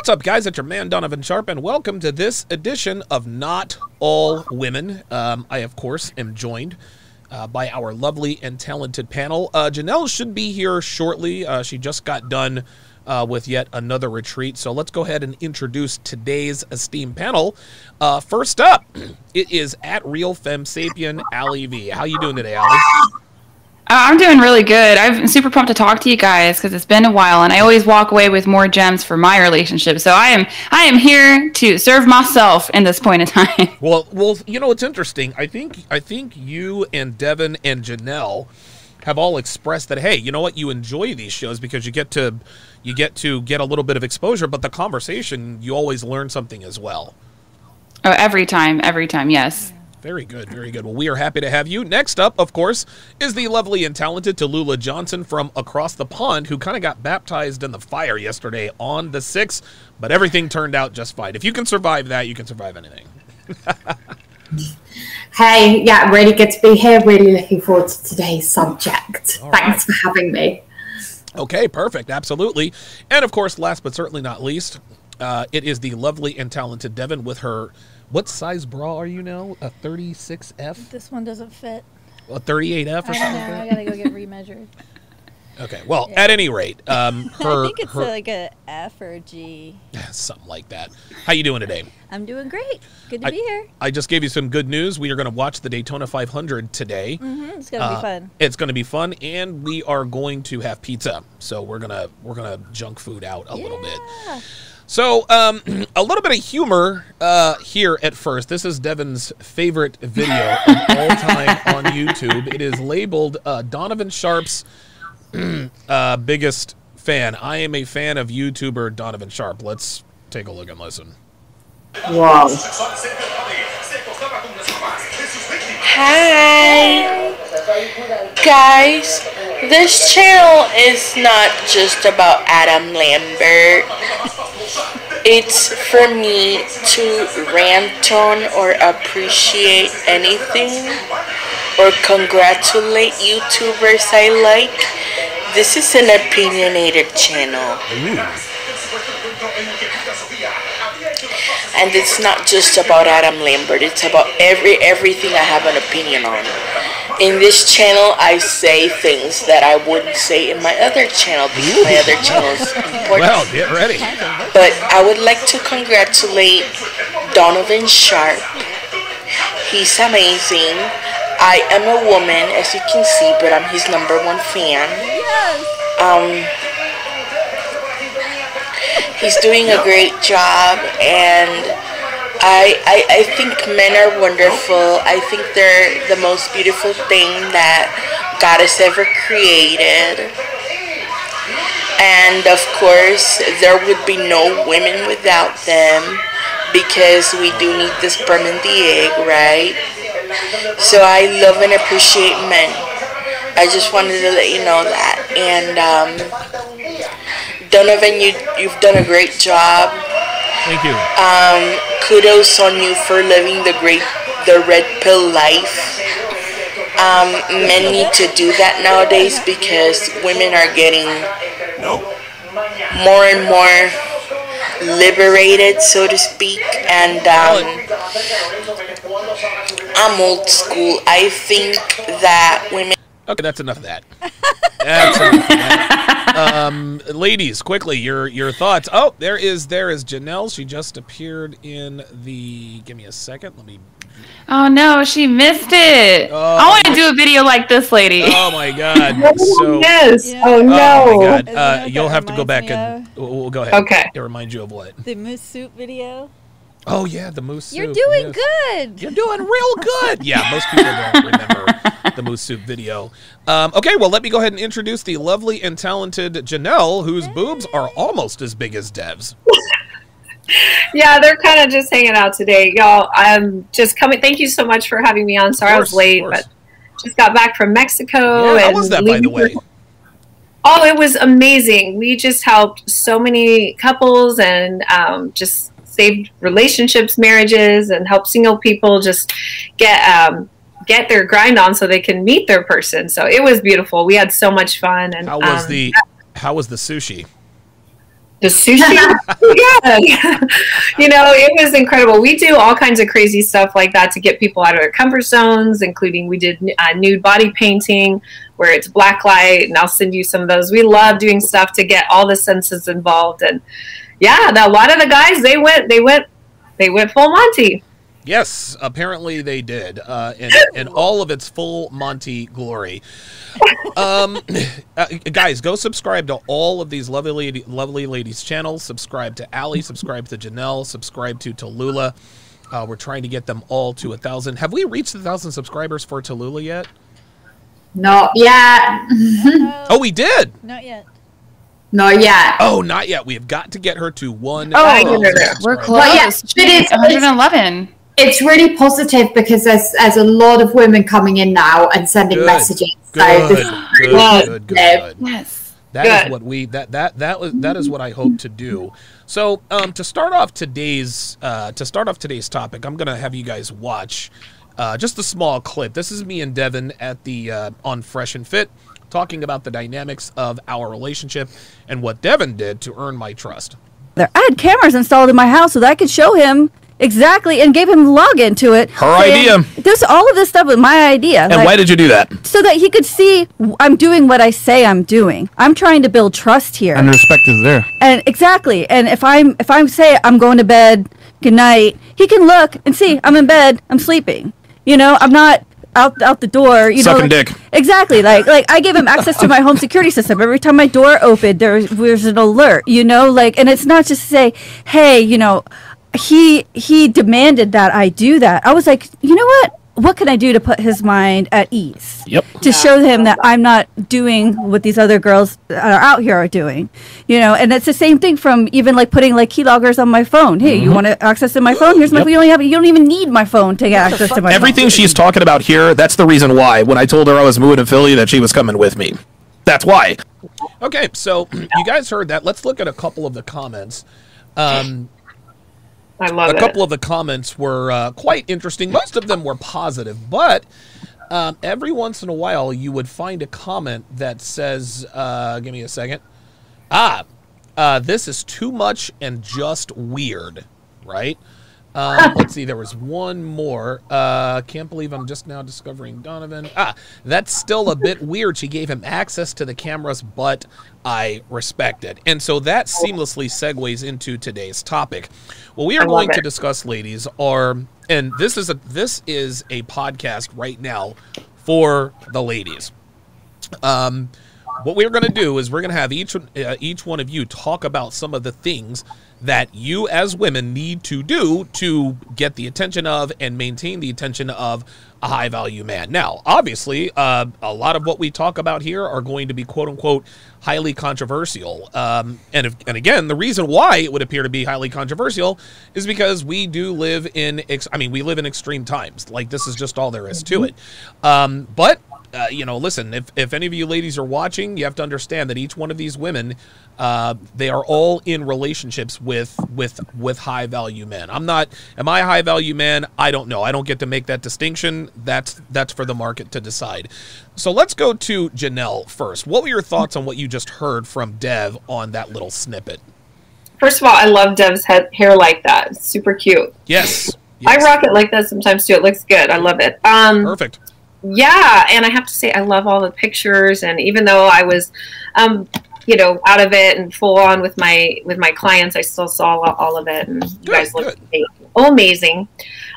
What's up, guys? It's your man Donovan Sharpe, and welcome to this edition of Not All Women. Um, I, of course, am joined uh, by our lovely and talented panel. Uh, Jennelle should be here shortly. Uh, she just got done uh, with yet another retreat, so let's go ahead and introduce today's esteemed panel. Uh, first up, it is at Real Fem Sapien, Ali V. How you doing today, Ali? Uh, I'm doing really good. I'm super pumped to talk to you guys because it's been a while, and I always walk away with more gems for my relationship. So I am I am here to serve myself in this point in time. Well, well, you know it's interesting. I think I think you and Devon and Jennelle have all expressed that hey, you know what, you enjoy these shows because you get to you get to get a little bit of exposure, but the conversation you always learn something as well. Oh, every time, every time, yes. Very good, very good. Well, we are happy to have you. Next up, of course, is the lovely and talented Tallulah Johnson from across the pond, who kind of got baptized in the fire yesterday on the 6th, but everything turned out just fine. If you can survive that, you can survive anything. hey, yeah, really good to be here. Really looking forward to today's subject. All Thanks right. for having me. Okay, perfect, absolutely. And of course, last but certainly not least, uh, it is the lovely and talented Devon with her. What size bra are you now? A 36F? This one doesn't fit. A 38F or I something? know. I gotta go get remeasured. Okay, well, Yeah. at any rate, um, her, I think it's her like a F or a G. something like that. How you doing today? I'm doing great. Good to I- be here. I just gave you some good news. We are going to watch the Daytona 500 today. Mm-hmm. It's gonna Uh, be fun. It's going to be fun, and we are going to have pizza. So we're gonna we're gonna junk food out a little bit. Yeah. So um, a little bit of humor uh, here at first. This is Devon's favorite video of all time on YouTube. It is labeled uh, Donovan Sharpe's uh, biggest fan. I am a fan of YouTuber Donovan Sharpe. Let's take a look and listen. Wow. Hi guys, this channel is not just about Adam Lambert. It's for me to rant on or appreciate anything or congratulate YouTubers I like. This is an opinionated channel. and it's not just about Adam Lambert. It's about every everything I have an opinion on. In this channel, I say things that I wouldn't say in my other channel because my other channel is important. Well, get ready. But I would like to congratulate Donovan Sharpe. He's amazing. I am a woman, as you can see, but I'm his number one fan. Um, he's doing a great job, and I, I I think men are wonderful. I think they're the most beautiful thing that God has ever created. And of course, there would be no women without them because we do need the sperm and the egg, right? So I love and appreciate men. I just wanted to let you know that. And um, Donovan, you you've done a great job. Thank you. Um, kudos on you for living the great, the red pill life. Um, men need to do that nowadays because women are getting more and more liberated, so to speak. And um, I'm old school. I think that women. Okay, that's enough of that. That's enough of that. Um, ladies, quickly, your your thoughts. Oh, there is there is Jennelle. She just appeared in the. Give me a second. Let me. Oh no, she missed it. Oh. I want to do a video like this lady. Oh my God. So. yes. Yeah. Oh Oh no. my God. Uh, you'll have to go back and we'll, we'll go ahead. Okay. It reminds you of what? The moose soup video. Oh yeah, the moose. Soup You're soup, doing yes. good. You're doing real good. Yeah, most people don't remember the moose soup video. Um, okay, well, let me go ahead and introduce the lovely and talented Jennelle, whose boobs are almost as big as Dev's. Yeah, they're kind of just hanging out today, y'all. I'm just coming. Thank you so much for having me on. Sorry I was late, but just got back from Mexico. Yeah, how was that, by the way? Oh, it was amazing. We just helped so many couples and um, just saved relationships, marriages, and helped single people just get um, get their grind on so they can meet their person. So it was beautiful. We had so much fun. And How was um, the How was the sushi? the sushi was good. you know, it was incredible. We do all kinds of crazy stuff like that to get people out of their comfort zones, including we did uh, nude body painting where it's black light, and I'll send you some of those. We love doing stuff to get all the senses involved, and yeah, the, a lot of the guys they went, they went, they went full Monty. Yes, apparently they did, uh, in, in all of its full Monty glory. Um, uh, guys, go subscribe to all of these lovely lady, lovely ladies' channels. Subscribe to Allie. Subscribe to Jennelle. Subscribe to Tallulah. Uh, we're trying to get them all to a thousand. Have we reached a thousand subscribers for Tallulah yet? Not yet. Oh, we did. Not yet. Not yet. Oh, not yet. We have got to get her to one. Oh, thousand no, no, no. We're close. Well, yeah, but it's- 111. It's really positive because there's there's a lot of women coming in now and sending Good. messages. Good, So this good, is good, really good, good, good. Yes. That is Good. what we that that that was that is what I hope to do. So um, to start off today's uh, to start off today's topic, I'm gonna have you guys watch uh, just a small clip. This is me and Devon at the uh, on Fresh and Fit talking about the dynamics of our relationship and what Devon did to earn my trust. there. I had cameras installed in my house so that I could show him exactly and gave him login to it. Her idea. This all of this stuff was my idea. And like, why did you do that? so that he could see I'm doing what I say I'm doing. I'm trying to build trust here. And respect is there. and exactly. And if I'm if I'm say I'm going to bed, good night, he can look and see I'm in bed, I'm sleeping. You know, I'm not out out the door. You know, like- dick. Exactly. Like like I gave him access to my home security system. Every time my door opened, there was an alert. You know, like and it's not just to say, hey, you know, he he demanded that I do that. I was like, you know what? What can I do to put his mind at ease? Yep. to show him that I'm not doing what these other girls that are out here are doing, you know. And it's the same thing from even like putting like keyloggers on my phone. Hey, you want to access to my phone? Here's my. Mm-hmm. Yep. You only have. You don't even need my phone to get access to my. Everything phone. she's talking about here, that's the reason why. When I told her I was moving to Philly, that she was coming with me. That's why. Okay, so you guys heard that. Let's look at a couple of the comments. Um, I love a it. couple of the comments were uh, quite interesting. Most of them were positive, but um, every once in a while you would find a comment that says, uh, "Give me a second. Ah, uh, this is too much and just weird." Right? Um, let's see. There was one more. Uh, can't believe I'm just now discovering Donovan. Ah, that's still a bit weird. She gave him access to the cameras, but I respect it. And so that seamlessly segues into today's topic. What we are going to discuss, ladies, are and this is a this is a podcast right now for the ladies. Um, what we're going to do is we're going to have each uh, each one of you talk about some of the things that you as women need to do to get the attention of and maintain the attention of a high value man. Now, obviously, uh, a lot of what we talk about here are going to be quote unquote highly controversial. Um, and if, and again, the reason why it would appear to be highly controversial is because we do live in ex- I mean, we live in extreme times. Like this is just all there is to it. Um, but uh, you know, listen, if, if any of you ladies are watching, you have to understand that each one of these women, uh, they are all in relationships with with with high value men. I'm not. Am I a high value man? I don't know. I don't get to make that distinction. That's that's for the market to decide. So let's go to Jennelle first. What were your thoughts on what you just heard from Dev on that little snippet? First of all, I love Dev's head, hair like that. It's super cute. Yes. I rock it like that sometimes too. It looks good. I love it. Um, Perfect. Yeah, and I have to say, I love all the pictures. And even though I was, um, you know, out of it and full on with my with my clients, I still saw all, of it. And you guys look amazing. Amazing.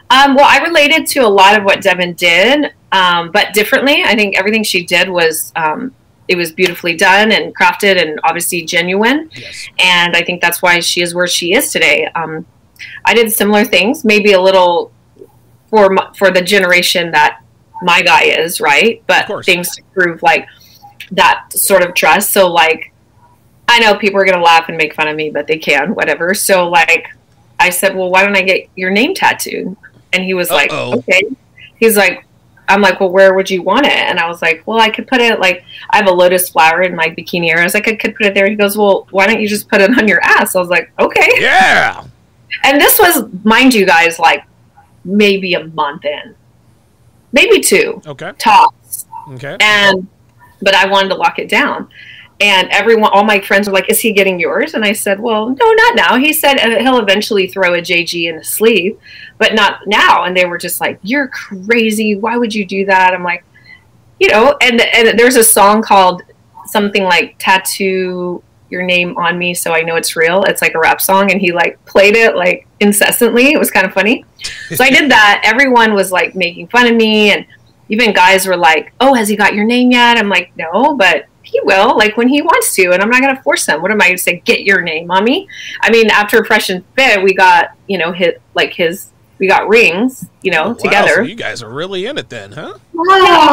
Um, well, I related to a lot of what Devon did, um, but differently. I think everything she did was um, it was beautifully done and crafted, and obviously genuine Yes. and I think that's why she is where she is today. Um, I did similar things, maybe a little for for the generation that my guy is, right? But things to prove like that sort of trust. So like, I know people are gonna laugh and make fun of me, but they can, whatever. So like, I said, well, why don't I get your name tattooed? And he was like, Uh-oh. okay. He's like, I'm like, well, where would you want it? And I was like, well, I could put it like I have a lotus flower in my bikini area. I was like, I could put it there. He goes, well, why don't you just put it on your ass? I was like, okay. Yeah. And this was, mind you guys, like maybe a month in, maybe two Okay. tops. Okay. And but I wanted to lock it down. And everyone, all my friends were like, "Is he getting yours?" And I said, "Well, no, not now." He said uh, he'll eventually throw a JG in a sleeve, but not now. And they were just like, "You're crazy! Why would you do that?" I'm like, you know, and and there's a song called something like "Tattoo Your Name on Me So I Know It's Real." It's like a rap song, and he like played it like incessantly. It was kind of funny. So I did that. Everyone was like making fun of me, and even guys were like, "Oh, has he got your name yet?" I'm like, "No, but." He will, like when he wants to, and I'm not going to force him. What am I going to say? Get your name, mommy. I mean, after Fresh and Fit, we got you know hit like his, we got rings, you know, oh, Wow, together. so you guys are really in it then, huh?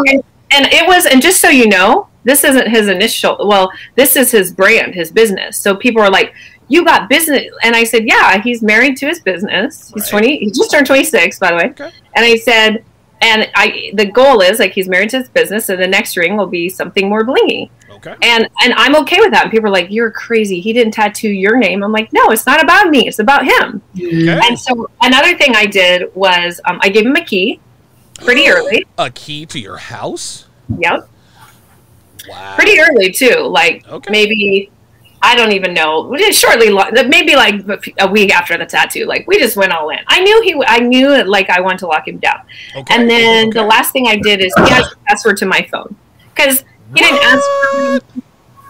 And, and it was, and just so you know, this isn't his initial. Well, this is his brand, his business. So people are like, "You got business," and I said, "Yeah, he's married to his business. He's Right. twenty. He just turned twenty six, by the way." Okay. And I said, and I, the goal is like he's married to his business, so the next ring will be something more blingy, Okay. and and I'm okay with that. And people are like, "You're crazy. He didn't tattoo your name." I'm like, "No, it's not about me. It's about him." Okay. And so another thing I did was um, I gave him a key pretty early. A key to your house? Yep. Wow. pretty early too like Okay. maybe i don't even know shortly lo- maybe like a week after the tattoo like we just went all in i knew he i knew it like i wanted to lock him down Okay. and then the last thing i did is he has the password to my phone because he didn't ask for me.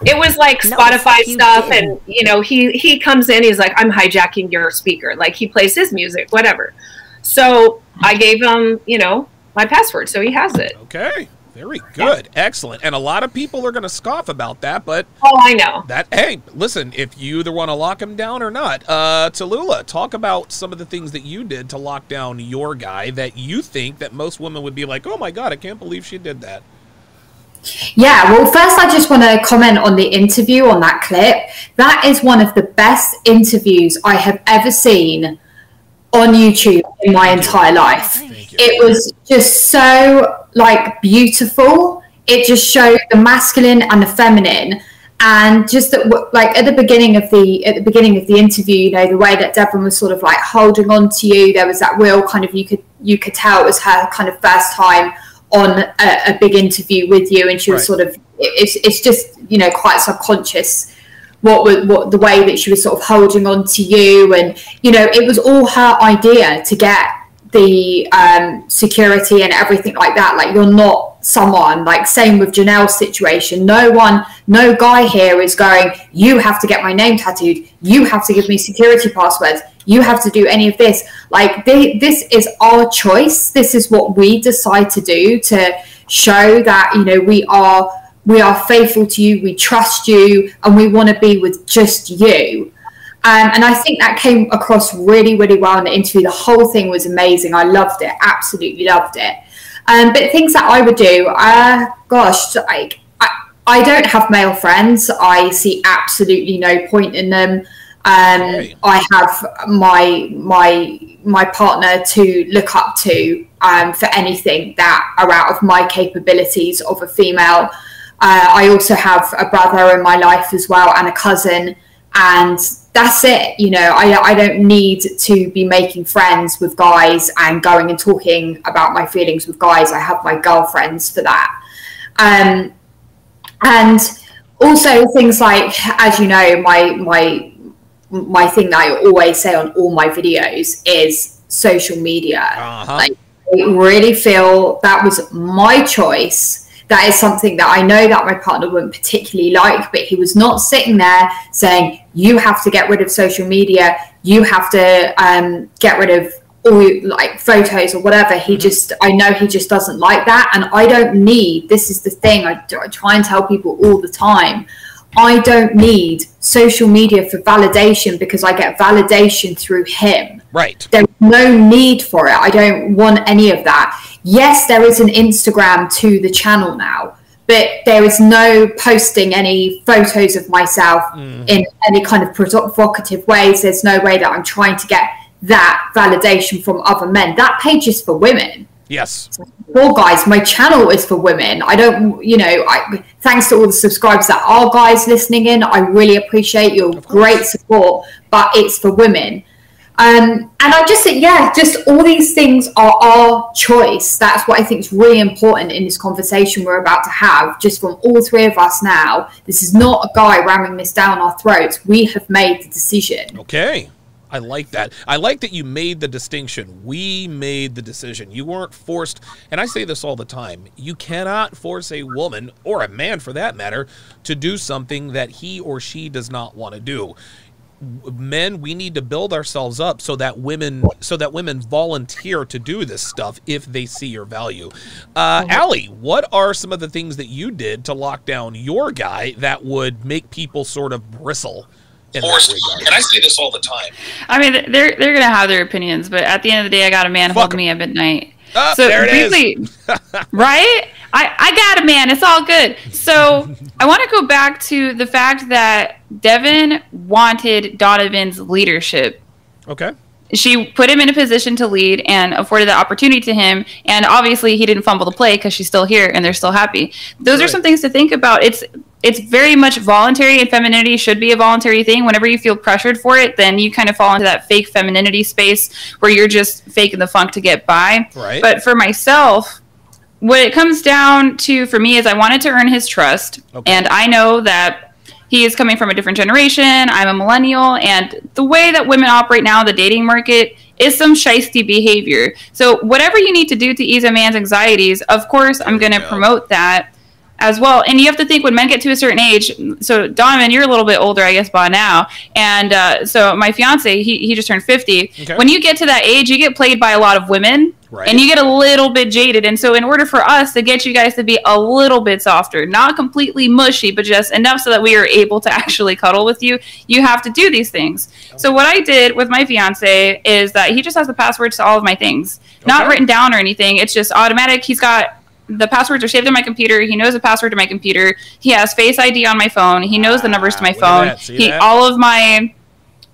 it was like No, spotify you stuff didn't. and you know he he comes in he's like i'm hijacking your speaker like he plays his music whatever so i gave him you know my password so he has it Okay. Very good. Excellent. And a lot of people are going to scoff about that, but oh i know that hey, listen, if you either want to lock him down or not, uh Tallulah, talk about some of the things that you did to lock down your guy that you think that most women would be like, "Oh my god, I can't believe she did that." Yeah, well, first, I just want to comment on the interview on that clip. That is one of the best interviews I have ever seen on YouTube in my entire life. It was just so like beautiful. It just showed the masculine and the feminine, and just that, like at the beginning of the at the beginning of the interview, you know, the way that Devon was sort of like holding on to you. There was that real kind of you could you could tell it was her kind of first time on a, a big interview with you, and she was Right. sort of it's it's just you know quite subconscious what was what the way that she was sort of holding on to you and you know it was all her idea to get the um, security and everything like that. Like you're not someone like same with Jennelle's situation. No one no guy here is going you have to get my name tattooed. You have to give me security passwords. You have to do any of this. Like thi- this is our choice. This is what we decide to do to show that you know we are we are faithful to you, we trust you, and we want to be with just you. Um, and I think that came across really, really well in the interview. The whole thing was amazing. I loved it, absolutely loved it. Um, but things that I would do, uh, gosh, like I, I don't have male friends. I see absolutely no point in them. Um, I have my my my partner to look up to um, for anything that are out of my capabilities of a female. Uh, I also have a brother in my life as well and a cousin, and that's it. You know, I, I don't need to be making friends with guys and going and talking about my feelings with guys. I have my girlfriends for that. Um, and also things like, as you know, my my my thing that I always say on all my videos is social media. Uh-huh. Like, I really feel that was my choice. That is something that I know that my partner wouldn't particularly like, but he was not sitting there saying, You have to get rid of social media, you have to um, get rid of all like photos or whatever. He just, I know he just doesn't like that. And I don't need, this is the thing I, I try and tell people all the time. I don't need social media for validation because I get validation through him. Right. There's no need for it. I don't want any of that. Yes, there is an Instagram to the channel now, but there is no posting any photos of myself mm. in any kind of provocative ways. There's no way that I'm trying to get that validation from other men. That page is for women Yes. well guys my channel is for women i don't you know i thanks to all the subscribers that are guys listening in i really appreciate your great support but it's for women Um, and I just think, yeah, just all these things are our choice. That's what I think is really important in this conversation we're about to have, just from all three of us now. This is not a guy ramming this down our throats. We have made the decision. Okay. I like that. I like that you made the distinction. We made the decision. You weren't forced, and I say this all the time you cannot force a woman, or a man for that matter, to do something that he or she does not want to do. Men, we need to build ourselves up so that women so that women volunteer to do this stuff if they see your value. Uh, Allie, what are some of the things that you did to lock down your guy that would make people sort of bristle in that Forced. regard? And I say this all the time. I mean, they're they're gonna have their opinions, but at the end of the day, I got a man Fuck hold 'em. me up at midnight. Ah, so there it is. briefly, right? I I got a man. It's all good. So I want to go back to the fact that Devon wanted Donovan's leadership. Okay. She put him in a position to lead and afforded the opportunity to him. And obviously, he didn't fumble the play because she's still here and they're still happy. Those are some things to think about. It's it's very much voluntary, and femininity should be a voluntary thing. Whenever you feel pressured for it, then you kind of fall into that fake femininity space where you're just faking the funk to get by. Right. But for myself, what it comes down to for me is I wanted to earn his trust, Okay. and I know that he is coming from a different generation. I'm a millennial, and the way that women operate now in the dating market is some shisty behavior. So whatever you need to do to ease a man's anxieties, of course, I'm going to promote that as well. And you have to think when men get to a certain age. So Donovan, you're a little bit older, I guess, by now. And uh, so my fiance, he, he just turned 50. Okay. When you get to that age, you get played by a lot of women. Right. And you get a little bit jaded. And so, in order for us to get you guys to be a little bit softer, not completely mushy, but just enough so that we are able to actually cuddle with you, you have to do these things. So, what I did with my fiance is that he just has the passwords to all of my things, not written down or anything. It's just automatic. He's got the passwords are saved in my computer. He knows the password to my computer. He has Face ID on my phone. He knows the numbers to my ah, at phone. that. He that? all of my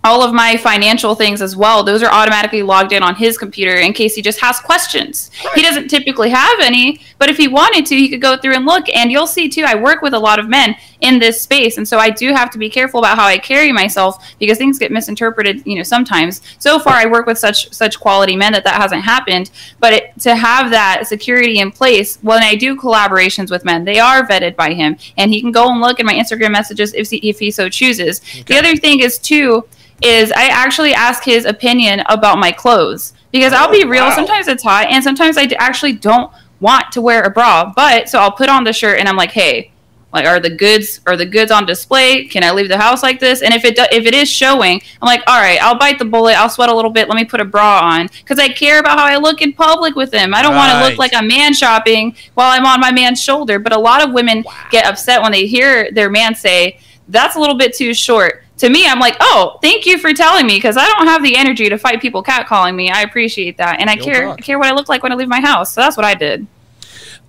all of my financial things as well those are automatically logged in on his computer in case he just has questions he doesn't typically have any but if he wanted to he could go through and look and you'll see too i work with a lot of men in this space and so i do have to be careful about how i carry myself because things get misinterpreted you know sometimes so far i work with such such quality men that that hasn't happened but it, to have that security in place when i do collaborations with men they are vetted by him and he can go and look at my instagram messages if he, if he so chooses the other thing is too is I actually ask his opinion about my clothes because I'll be Oh, real. wow. Sometimes it's hot, and sometimes I actually don't want to wear a bra. But so I'll put on the shirt, and I'm like, hey, like, are the goods are the goods on display? Can I leave the house like this? And if it do, if it is showing, I'm like, all right, I'll bite the bullet. I'll sweat a little bit. Let me put a bra on because I care about how I look in public with him. I don't want to look like a man shopping while I'm on my man's shoulder. But a lot of women get upset when they hear their man say, "That's a little bit too short." To me, I'm like, "Oh, thank you for telling me because I don't have the energy to fight people catcalling me. I appreciate that, and I care talk. I care what I look like when I leave my house. So that's what I did."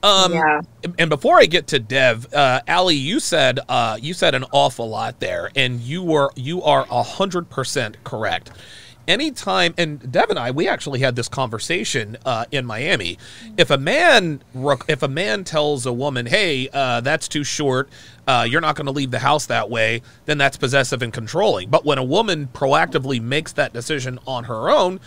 Um, Yeah. And before I get to Dev, uh, Ali, you said uh, you said an awful lot there, and you were you are hundred percent correct. Anytime, and Dev and I, we actually had this conversation uh, in Miami. If a man if a man tells a woman, "Hey, uh, that's too short," uh, you're not going to leave the house that way, then that's possessive and controlling. But when a woman proactively makes that decision on her own,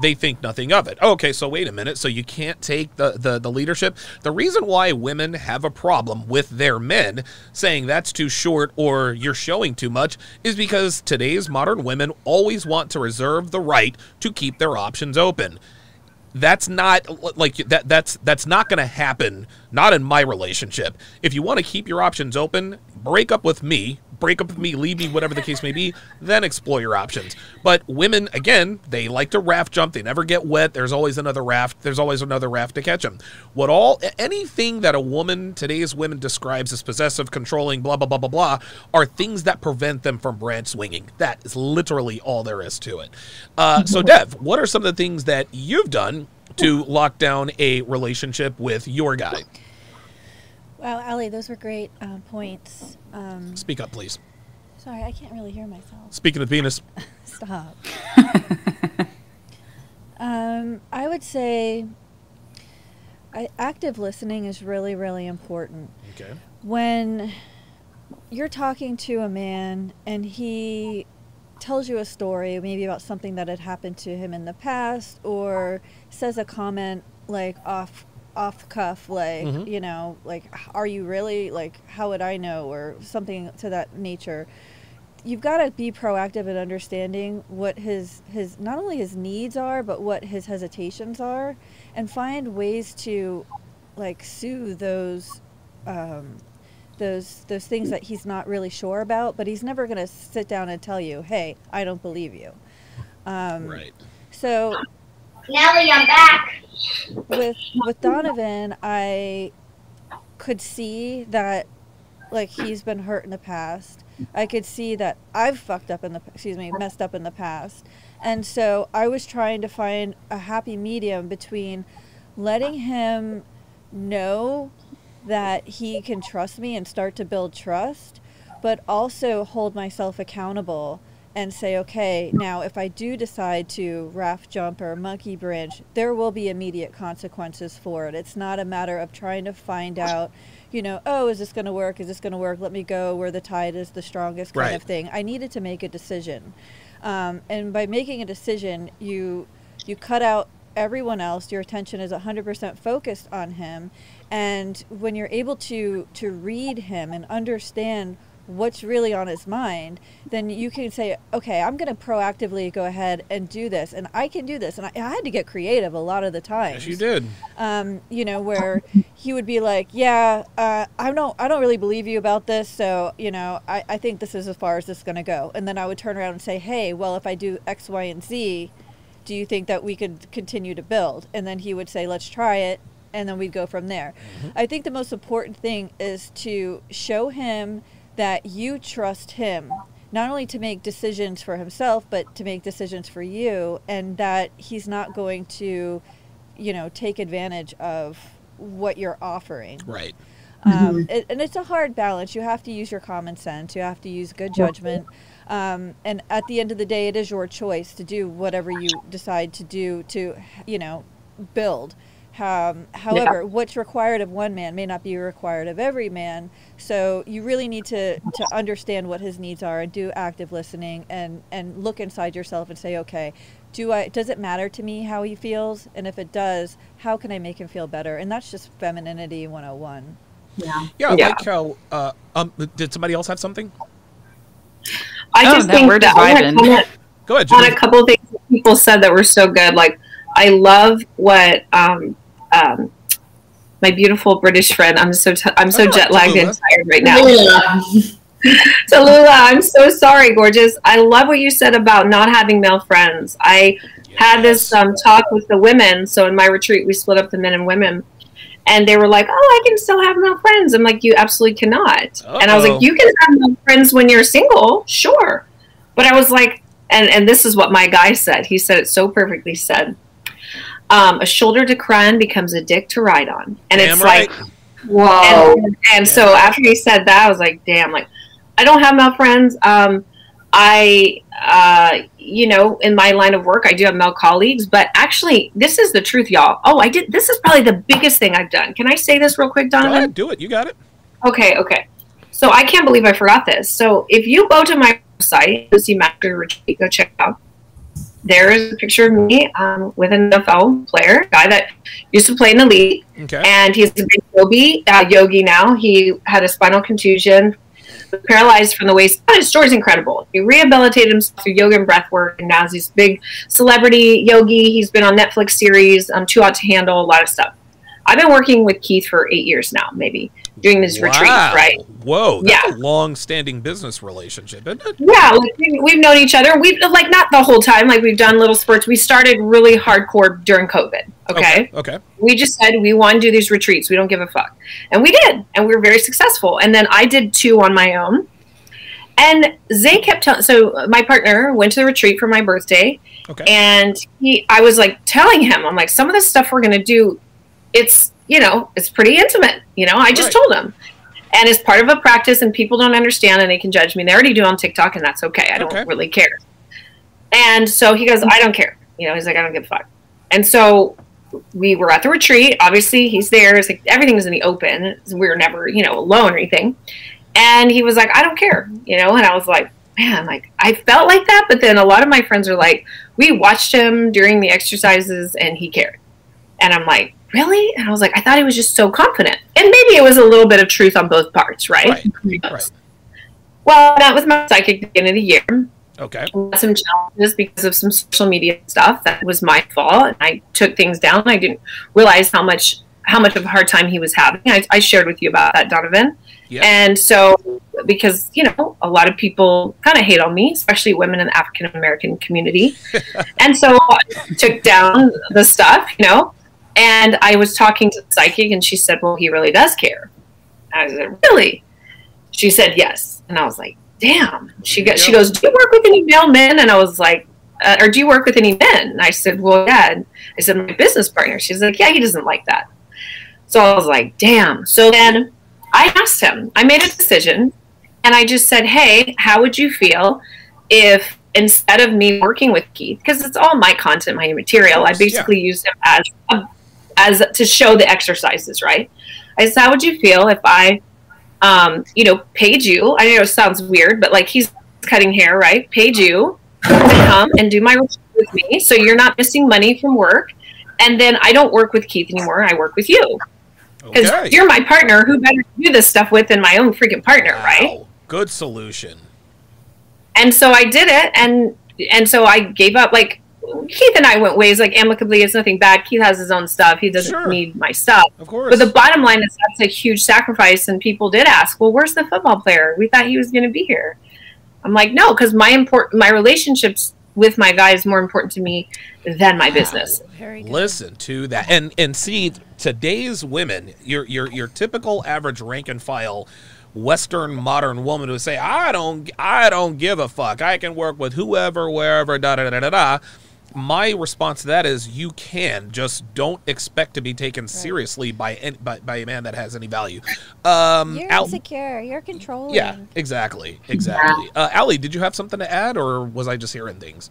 they think nothing of it. Okay, so wait a minute. So you can't take the, the, the leadership. The reason why women have a problem with their men saying that's too short or you're showing too much is because today's modern women always want to reserve the right to keep their options open that's not like that that's that's not going to happen not in my relationship if you want to keep your options open break up with me break up with me leave me whatever the case may be then explore your options. But women again they like to raft jump. They never get wet. There's always another raft. There's always another raft to catch them what all anything that a woman today's women describes as possessive controlling blah blah blah blah blah are things that prevent them from branch swinging. That is literally all there is to it. Uh, so dev what are some of the things that you've done to lock down a relationship with your guy Wow, Ali, those were great uh, points. Um, speak up please sorry, I can't really hear myself. speaking of penis Stop. um, I would say I, active listening is really, really important. okay When you're talking to a man and he tells you a story, maybe about something that had happened to him in the past, or says a comment like off off the cuff, like Mhm. you know, like are you really like how would I know, or something to that nature. You've got to be proactive in understanding what his his not only his needs are, but what his hesitations are, and find ways to like soothe those um, those those things that he's not really sure about, but he's never going to sit down and tell you, "Hey, I don't believe you." Um, Right. So Nelly, I'm back. with with Donovan, I could see that like he's been hurt in the past. I could see that I've fucked up in the excuse me, messed up in the past. And so I was trying to find a happy medium between letting him know that he can trust me and start to build trust, but also hold myself accountable and say, okay, now if I do decide to raft jump or monkey branch, there will be immediate consequences for it. It's not a matter of trying to find out, you know, oh, is this going to work? Is this going to work? Let me go where the tide is the strongest kind Right. of thing. I needed to make a decision. Um, and by making a decision, you you cut out everyone else. Your attention is 100% focused on him. And when you're able to to read him and understand what's really on his mind, then you can say, okay, I'm going to proactively go ahead and do this, and I can do this. And I, I had to get creative a lot of the time. Yes, you did. Um, you know, where he would be like, yeah, uh, I don't, I don't really believe you about this, so you know, I, I think this is as far as this is going to go. And then I would turn around and say, hey, well, if I do X, Y, and Z, do you think that we could continue to build? And then he would say, let's try it. And then we'd go from there. I think the most important thing is to show him that you trust him, not only to make decisions for himself, but to make decisions for you, and that he's not going to, you know, take advantage of what you're offering. Right. Um, it, and it's a hard balance. You have to use your common sense. You have to use good judgment. Um, and at the end of the day, it is your choice to do whatever you decide to do to, you know, build. Um, however, what's required of one man may not be required of every man. So you really need to, to understand what his needs are and do active listening and, and look inside yourself and say, okay, do I does it matter to me how he feels? And if it does, how can I make him feel better? And that's just femininity 101. Yeah. Yeah, I Yeah. like how. Uh, um, did somebody else have something? I Oh, just that think we're that I wanna divided. Go ahead, on a couple of things that people said that were so good. Like, I love what um, um, my beautiful British friend. I'm so t- I'm so Oh, jet lagged and tired right now. Yeah. Tallulah, I'm so sorry, gorgeous. I love what you said about not having male friends. I had this um, talk with the women. So in my retreat, we split up the men and women. And they were like, "Oh, I can still have male friends." I'm like, "You absolutely cannot." And I was like, "You can have male friends when you're single, sure." But I was like, and and this is what my guy said. He said it so perfectly. Said, um, "A shoulder to cry on becomes a dick to ride on," and Damn it's right. like Whoa. and, and so after he said that, I was like, damn, like I don't have male friends. Um, I, uh, you know, in my line of work, I do have male colleagues, but actually, this is the truth, y'all. Oh, I did. This is probably the biggest thing I've done. Can I say this real quick, Go Donovan? ahead, do it. You got it. Okay, okay. So I can't believe I forgot this. So if you go to my website, see Master Retreat, go check it out. There is a picture of me um, with an NFL player, guy that used to play in the league Okay. and he's a big yogi, uh, yogi now. He had a spinal contusion, paralyzed from the waist. But his story's incredible. He rehabilitated himself through yoga and breath work, and now he's this big celebrity yogi. He's been on Netflix series, um, Too Hot to Handle, a lot of stuff. I've been working with Keith for eight years now, maybe doing this Wow. right? Whoa, that's Yeah. a long-standing business relationship, isn't it? Yeah, we- we've known each other. We've like not the whole time. Like we've done little spurts. We started really hardcore during COVID. Okay, Okay. we just said we want to do these retreats. We don't give a fuck, and we did, and we were very successful. And then I did two on my own. And Zay kept telling. So my partner went to the retreat for my birthday, Okay. and he, I was like telling him, I'm like, some of the stuff we're gonna do, it's you know, it's pretty intimate. You know, I just Right. told him, and it's part of a practice, and people don't understand, and they can judge me. They already do on TikTok, and that's okay. I don't Okay. really care. And so he goes, I don't care. You know, he's like, I don't give a fuck. And so we were at the retreat. Obviously, he's there. It's like everything's in the open. We were never, you know, alone or anything. And he was like, I don't care, you know. And I was like, man, like I felt like that, but then a lot of my friends are like, we watched him during the exercises and he cared. And I'm like, really? And I was like, I thought he was just so confident. And maybe it was a little bit of truth on both parts, right? Right. right. Well, that was my psychic at the end of the year. Okay. Some challenges because of some social media stuff. That was my fault. And I took things down. I didn't realize how much how much of a hard time he was having. I, I shared with you about that, Donovan. Yeah. And so, because you know, a lot of people kind of hate on me, especially women in the African American community, and so I took down the stuff, you know. And I was talking to the psychic, and she said, "Well, he really does care." I said, "Really?" She said, "Yes," and I was like, "Damn." She got, she goes, "Do you work with any male men?" And I was like, uh, "Or do you work with any men?" And I said, "Well, yeah." And I said, "My business partner." She's like, "Yeah, he doesn't like that." So I was like, "Damn." So then I asked him. I made a decision, and I just said, "Hey, how would you feel if instead of me working with Keith, because it's all my content, my material, I yeah. basically used him as a, as to show the exercises, right?" I said, "How would you feel if I, um, you know, paid you? I know it sounds weird, but like he's cutting hair, right? Paid you to come and do my routine with me, so you're not missing money from work." And then I don't work with Keith anymore. I work with you because Okay. you're my partner. Who better to do this stuff with than my own freaking partner, right? Good solution. And so I did it, and and so I gave up. Like Keith and I went ways like amicably. It's nothing bad. Keith has his own stuff. He doesn't Sure. need my stuff. Of course. But the bottom line is that's a huge sacrifice, and people did ask, "Well, where's the football player? We thought he was going to be here." I'm like, no, because my import my relationships with my guy is more important to me than my business. Very good. Listen to that, and and see today's women. Your your your typical average rank and file, Western modern woman who say, "I don't I don't give a fuck. I can work with whoever, wherever." Da da da da da. My response to that is, you can just don't expect to be taken seriously by, any, by by a man that has any value. Um, You're Al- insecure. You're controlling. yeah, exactly, exactly. Uh, Allie, did you have something to add, or was I just hearing things?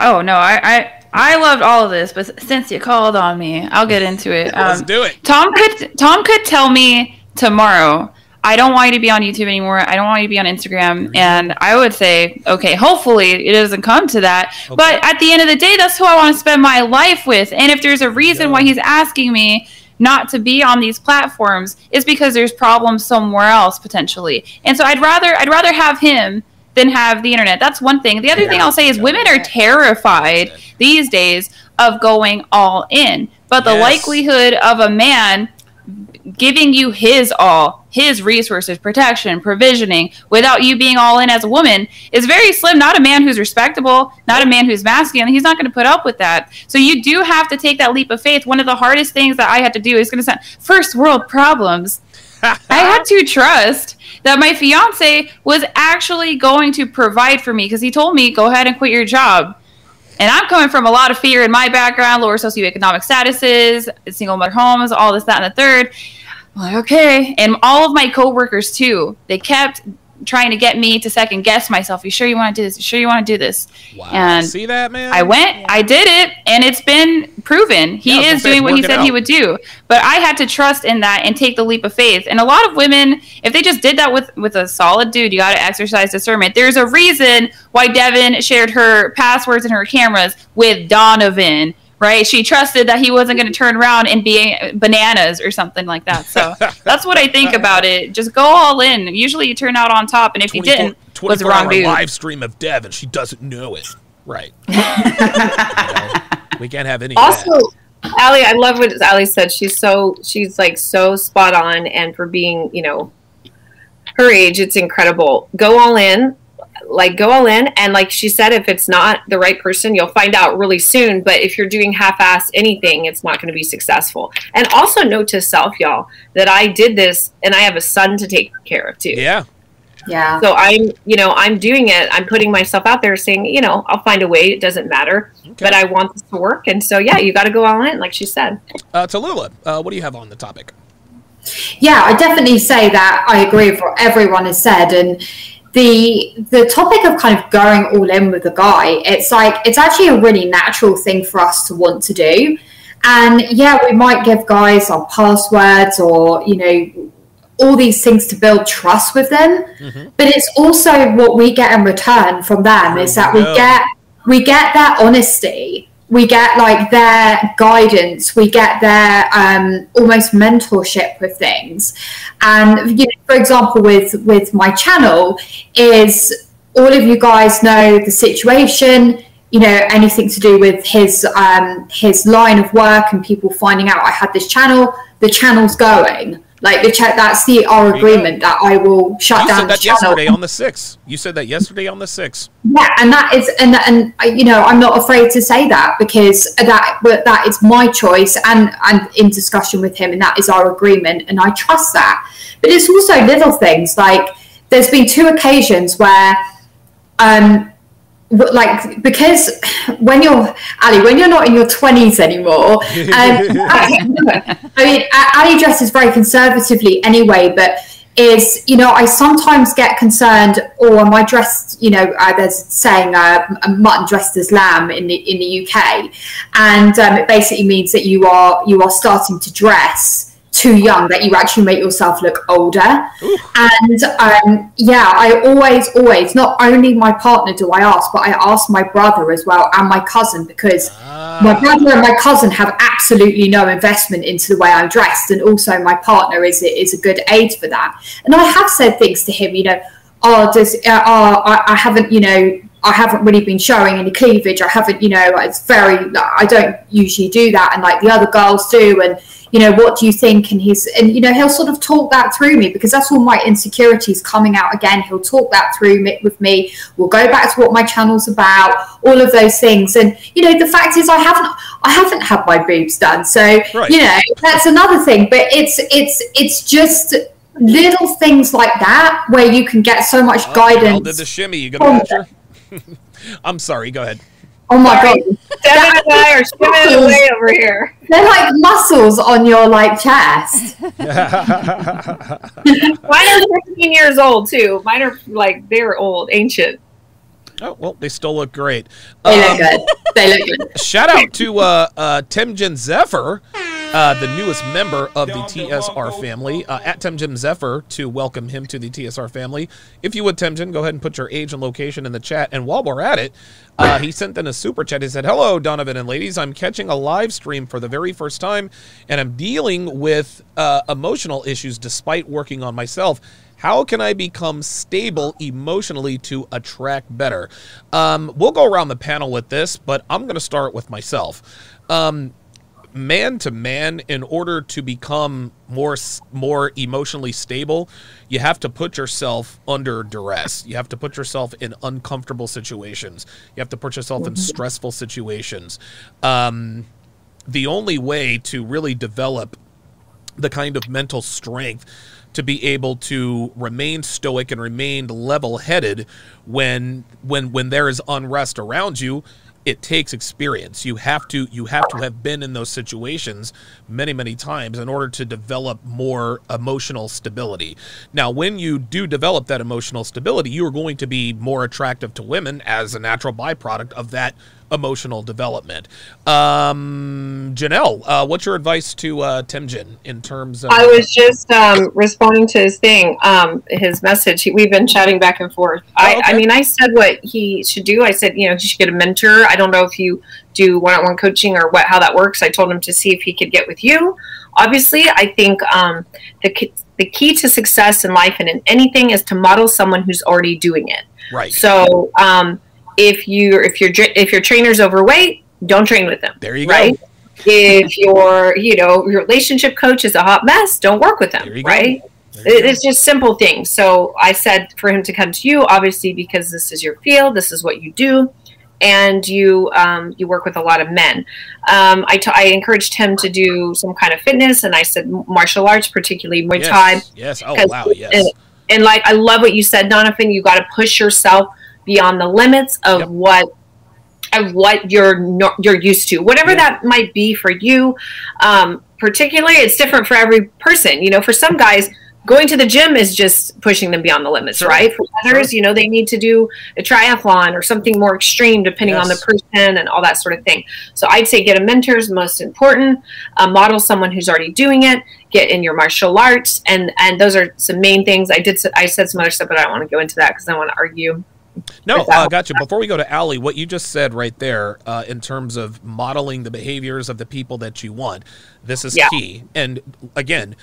Oh no, I, I I loved all of this, but since you called on me, I'll get into it. Let's Um, do it. Tom could Tom could tell me tomorrow. I don't want you to be on YouTube anymore. I don't want you to be on Instagram. And I would say, okay, hopefully it doesn't come to that. But at the end of the day, that's who I want to spend my life with. And if there's a reason why he's asking me not to be on these platforms, it's because there's problems somewhere else potentially. And so I'd rather I'd rather have him than have the internet. That's one thing. The other thing I'll say is women are terrified these days of going all in. But the Yes. likelihood of a man giving you his all, his resources, protection, provisioning, without you being all in as a woman is very slim. Not a man who's respectable, not a man who's masculine. He's not going to put up with that. So you do have to take that leap of faith. One of the hardest things that I had to do is going to sound first world problems. I had to trust that my fiance was actually going to provide for me because he told me, go ahead and quit your job. And I'm coming from a lot of fear in my background, lower socioeconomic statuses, single mother homes, all this, that, and the third. I'm like, okay. And all of my coworkers too, they kept trying to get me to second guess myself. You sure you want to do this? You sure you want to do this? Wow, And see that man? I went, I did it, and it's been proven. He Yeah, is doing what he working said he would do. But I had to trust in that and take the leap of faith. And a lot of women, if they just did that with with a solid dude, you got to exercise discernment. There's a reason why Devon shared her passwords and her cameras with Donovan. Right, she trusted that he wasn't going to turn around and be bananas or something like that. So that's what I think about it. Just go all in. Usually, you turn out on top, and if you didn't, was the wrong hour dude. live stream of Dev and she doesn't know it. Right. You know, we can't have any of Also, that. Allie, I love what Ali said. She's so she's like so spot on, and for being you know her age, it's incredible. Go all in, like go all in, and like she said, if it's not the right person, you'll find out really soon. But if you're doing half-ass anything, it's not going to be successful. And also note to self, y'all, that I did this, and I have a son to take care of too. Yeah. Yeah. So I'm, you know, I'm doing it. I'm putting myself out there, saying, you know, I'll find a way. It doesn't matter, but I want this to work. And so, yeah, you got to go all in, like she said. Uh, Tallulah, uh, what do you have on the topic? Yeah, I definitely say that I agree with what everyone has said, and the the topic of kind of going all in with the guy, it's like it's actually a really natural thing for us to want to do. And yeah, we might give guys our passwords or you know all these things to build trust with them. Mhm. But it's also what we get in return from them is that we get we get their honesty, we get like their guidance, we get their um, almost mentorship with things. And you know, for example, with with my channel, is all of you guys know the situation. You know anything to do with his um, his line of work and people finding out I had this channel. The channel's going. Like the chat, that's the our agreement that I will shut You down said the that channel. yesterday on the sixth. You said that yesterday on the sixth. Yeah, and that is, and and you know, I'm not afraid to say that because that, but that is my choice, and and in discussion with him, and that is our agreement, and I trust that. But it's also little things like there's been two occasions where, um, like because when you're Ali, when you're not in your 20s anymore, um, I mean, Ali dresses very conservatively anyway, but is you know I sometimes get concerned, or am I dressed? You know, uh, there's saying uh, a mutton dressed as lamb in the in the UK, and um, it basically means that you are you are starting to dress too young that you actually make yourself look older and um, yeah i always always not only my partner do i ask but i ask my brother as well and my cousin because my brother and my cousin have absolutely no investment into the way i'm dressed and also my partner is is a good aid for that and i have said things to him you know oh does uh, oh I, I haven't you know I haven't really been showing any cleavage. I haven't, you know, it's very, I don't usually do that. And like the other girls do. And, you know, what do you think? And he's, and, you know, he'll sort of talk that through me because that's all my insecurities coming out again. He'll talk that through me, with me. We'll go back to what my channel's about, all of those things. And, you know, the fact is I haven't, I haven't had my boobs done. So, Right. you know, that's another thing. But it's, it's, it's just, little things like that where you can get so much oh, Al guidance did the shimmy. You got a picture? I'm sorry. Go ahead. Oh my Sorry. god, Devon and I are swimming away over here. they're like muscles on your like chest. Mine are 15 years old too. Mine are like they're old, ancient. Oh well, they still look great. They Um, look good. They look good. Shout out to uh, uh, Temjin Zephyr, uh, the newest member of the TSR family. Uh, at Temjin Zephyr to welcome him to the TSR family. If you would, Temjin, go ahead and put your age and location in the chat. And while we're at it, uh, he sent in a super chat. He said, "Hello, Donovan and ladies. I'm catching a live stream for the very first time, and I'm dealing with uh, emotional issues despite working on myself." How can I become stable emotionally to attract better? Um, we'll go around the panel with this, but I'm going to start with myself. Um, man to man, in order to become more more emotionally stable, you have to put yourself under duress. You have to put yourself in uncomfortable situations. You have to put yourself in stressful situations. Um, the only way to really develop the kind of mental strength to be able to remain stoic and remain level-headed when when when there is unrest around you it takes experience. You have to you have to have been in those situations many many times in order to develop more emotional stability. Now when you do develop that emotional stability you are going to be more attractive to women as a natural byproduct of that emotional development um Jennelle uh, what's your advice to uh temjin in terms of I was just um, responding to his thing, um, his message. He, we've been chatting back and forth. I, Oh, okay. I mean, I said what he should do. I said, you know, he should get a mentor. I don't know if you do one-on-one coaching or what how that works. I told him to see if he could get with you. Obviously, I think um, the key- the key to success in life and in anything is to model someone who's already doing it. right So um, if you if your if your trainer's overweight, don't train with them. there you right? go If your you know your relationship coach is a hot mess, don't work with them. Right? It-. It's just simple things. So I said for him to come to you, obviously because this is your field, this is what you do, and you um, you work with a lot of men. Um, I, t- I encouraged him to do some kind of fitness, and I said martial arts, particularly Muay Thai, yes, yes. oh wow yes and, and like I love what you said, Donovan. You got to push yourself beyond the limits of Yep. what of what you're no, you're used to, whatever that might be for you. Um, particularly, it's different for every person. You know, for some guys, going to the gym is just pushing them beyond the limits, Sure. right? For others, you know, they need to do a triathlon or something more extreme depending on the person and all that sort of thing. So I'd say get a mentor is most important. Uh, model someone who's already doing it. Get in your martial arts, and and those are some main things. I did. I said some other stuff, but I don't want to go into that because I want to argue. No, uh, gotcha. Before we go to Allie, what you just said right there, uh, in terms of modeling the behaviors of the people that you want, this is Yeah. key. And again,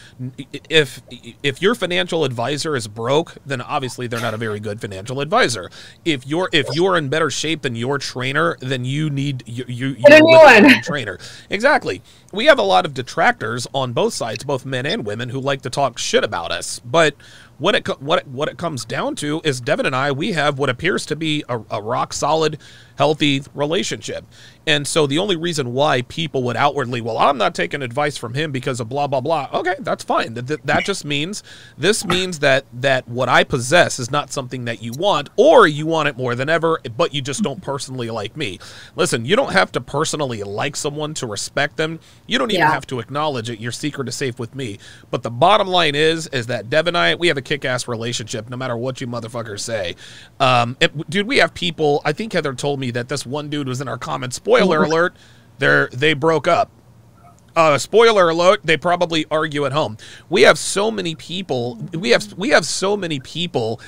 if if your financial advisor is broke, then obviously they're not a very good financial advisor. If you're if you're in better shape than your trainer, then you need you you Get a new one. your trainer. Exactly. We have a lot of detractors on both sides, both men and women, who like to talk shit about us, but what it what it, what it comes down to is Devon and I we have what appears to be a, a rock solid healthy relationship. And so the only reason why people would outwardly, well, I'm not taking advice from him because of blah blah blah. Okay, that's fine. That, that, just means this means that that what I possess is not something that you want or you want it more than ever, but you just don't personally like me. Listen, you don't have to personally like someone to respect them. You don't even Yeah. have to acknowledge it. Your secret is safe with me. But the bottom line is is that Deb and I, we have a kick-ass relationship no matter what you motherfuckers say. Um, it- dude, we have people, I think Heather told me that this one dude was in our comments. Spoiler alert, they're they broke up. Uh, spoiler alert, they probably argue at home. We have so many people, we have we have so many people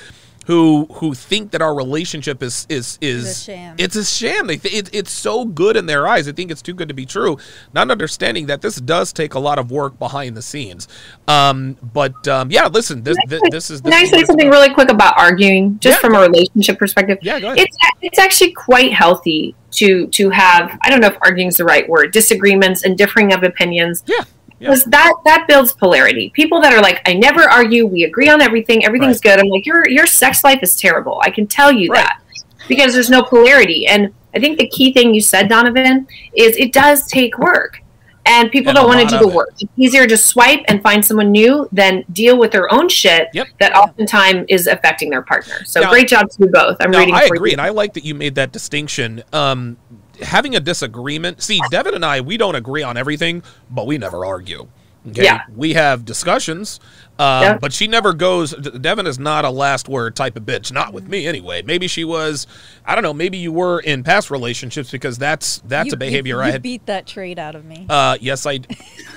who who think that our relationship is is is It's a sham. it's a sham. They th- it, it's so good in their eyes. They think it's too good to be true. Not understanding that this does take a lot of work behind the scenes. Um, but um, yeah, listen, this this, this is. This Can I say something about. really quick about arguing, just Yeah. from a relationship perspective? Yeah, go ahead. It's it's actually quite healthy to to have. I don't know if arguing is the right word. Disagreements and differing of opinions. Yeah, yeah. Because that that builds polarity. People that are like, I never argue. We agree on everything. Everything's good. I'm like, your your sex life is terrible. I can tell you Right. that because there's no polarity. And I think the key thing you said, Donovan, is it does take work. And people And don't want to do the it. work. It's easier to swipe and find someone new than deal with their own shit Yep. that oftentimes is affecting their partner. So Now- great job to you both. I'm No, reading I for agree, you. and I like that you made that distinction. Um, having a disagreement. See, Devon and I, we don't agree on everything, but we never argue. Okay, Yeah. we have discussions, um, Yeah. but she never goes. Devon is not a last word type of bitch. Not with me, anyway. Maybe she was. I don't know. Maybe you were in past relationships because that's that's You- a behavior you, I had. beat that trait out of me. Uh, yes, I.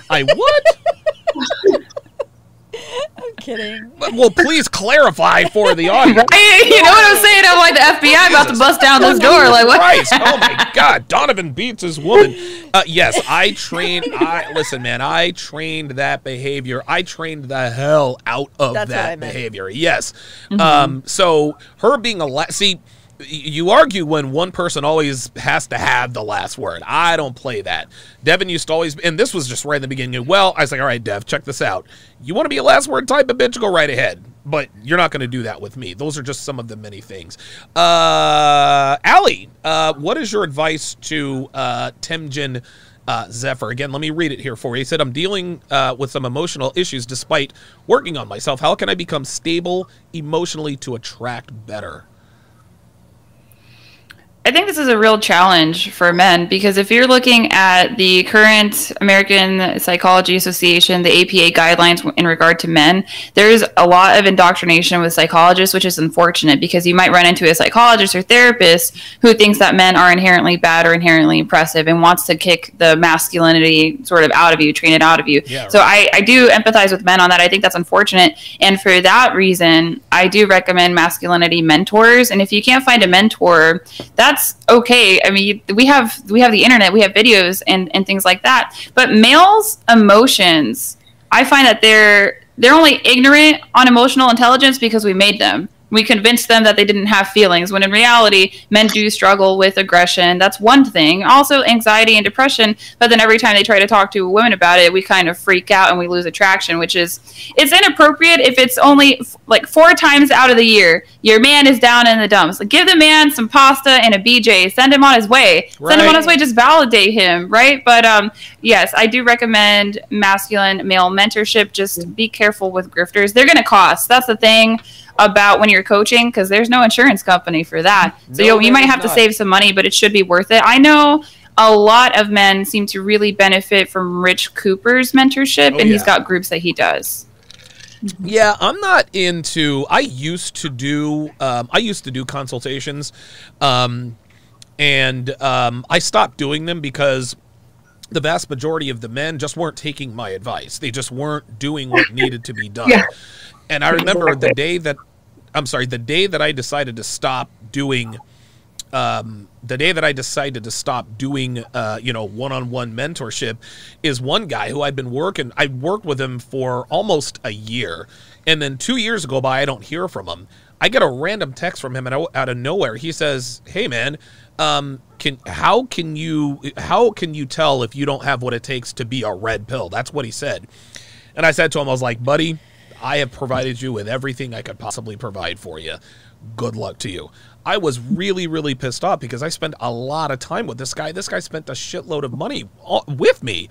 I what? I'm kidding. well, please clarify for the audience. I, you know what I'm saying? I'm like the FBI about to bust down this door. Like what? Christ! Oh my God! Donovan beats his woman. Uh, yes, I trained. I listen, man. I trained that behavior. I trained the hell out of That's that behavior. Yes. Um. So her being a la- see. You argue when one person always has to have the last word. I don't play that. Devon used to always, and this was just right in the beginning. Well, I was like, all right, Dev, check this out. You want to be a last word type of bitch? Go right ahead. But you're not going to do that with me. Those are just some of the many things. Uh, Allie, uh, what is your advice to uh, Temjin uh, Zephyr? Again, let me read it here for you. He said, I'm dealing uh, with some emotional issues despite working on myself. How can I become stable emotionally to attract better? I think this is a real challenge for men because if you're looking at the current American Psychology Association, the APA guidelines in regard to men, there's a lot of indoctrination with psychologists, which is unfortunate because you might run into a psychologist or therapist who thinks that men are inherently bad or inherently impressive and wants to kick the masculinity sort of out of you, train it out of you. Yeah, so I, I do empathize with men on that. I think that's unfortunate. And for that reason, I do recommend masculinity mentors. And if you can't find a mentor, that's okay. I mean, we have we have the internet, we have videos and and things like that. But males' emotions, I find that they're they're only ignorant on emotional intelligence because we made them. We convinced them that they didn't have feelings when in reality, men do struggle with aggression. That's one thing. Also, anxiety and depression. But then every time they try to talk to women about it, we kind of freak out and we lose attraction, which is it's inappropriate if it's only f- like four times out of the year your man is down in the dumps. Like, give the man some pasta and a BJ. Send him on his way. Send him on his way. Just validate him, right? But um, yes, I do recommend masculine male mentorship. Just be careful with grifters. They're going to cost. That's the thing about when you're coaching because there's no insurance company for that. So No, you, you might have is to save some money, but it should be worth it. I know a lot of men seem to really benefit from Rich Cooper's mentorship, Oh, and he's got groups that he does. Yeah, I'm not into. I used to do. Um, I used to do consultations, um, and um, I stopped doing them because the vast majority of the men just weren't taking my advice. They just weren't doing what needed to be done. Yeah. And I remember the day that I'm sorry, the day that I decided to stop doing um, the day that I decided to stop doing, uh, you know, one-on-one mentorship, is one guy who I'd been working. I worked with him for almost a year, and then two years go by, I don't hear from him. I get a random text from him and out of nowhere. He says, "Hey, man, um, can how can you how can you tell if you don't have what it takes to be a red pill?" That's what he said, and I said to him, "I was like, buddy." I have provided you with everything I could possibly provide for you. Good luck to you. I was really, really pissed off because I spent a lot of time with this guy. This guy spent a shitload of money with me.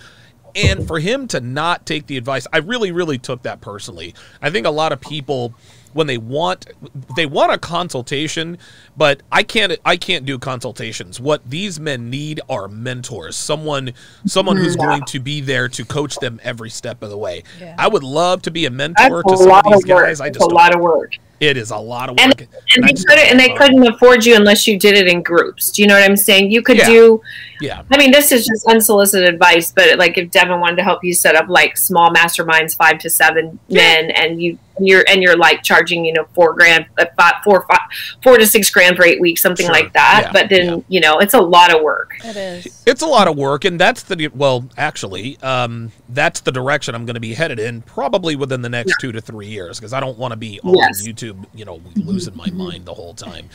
And for him to not take the advice, I really, really took that personally. I think a lot of people, when they want, they want a consultation, but I can't, I can't do consultations. What these men need are mentors, someone, someone who's mm-hmm. going to be there to coach them every step of the way. Yeah. I would love to be a That's mentor to a some of these work. guys. I It's just a lot of work. it is a lot of And- work. And they couldn't, and they couldn't afford you unless you did it in groups. Do you know what I'm saying? You could Yeah. do. Yeah. I mean, this is just unsolicited advice, but like if Devon wanted to help you set up like small masterminds, five to seven men, and you you're and you're like charging you know four grand, uh, five, four, five, four to six grand for eight weeks, something Sure. like that. Yeah. But then Yeah. you know it's a lot of work. It is. It's a lot of work, and that's the well, actually, um, that's the direction I'm going to be headed in probably within the next two to three years because I don't want to be on Yes. YouTube, you know, losing my mind the whole time.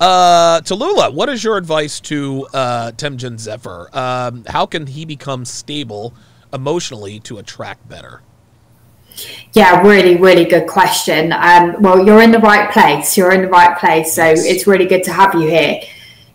Uh, Tallulah, what is your advice to uh, Temjin Zephyr? Um, how can he become stable emotionally to attract better? Yeah, really, really good question. Um, well, you're in the right place. You're in the right place. So it's really good to have you here.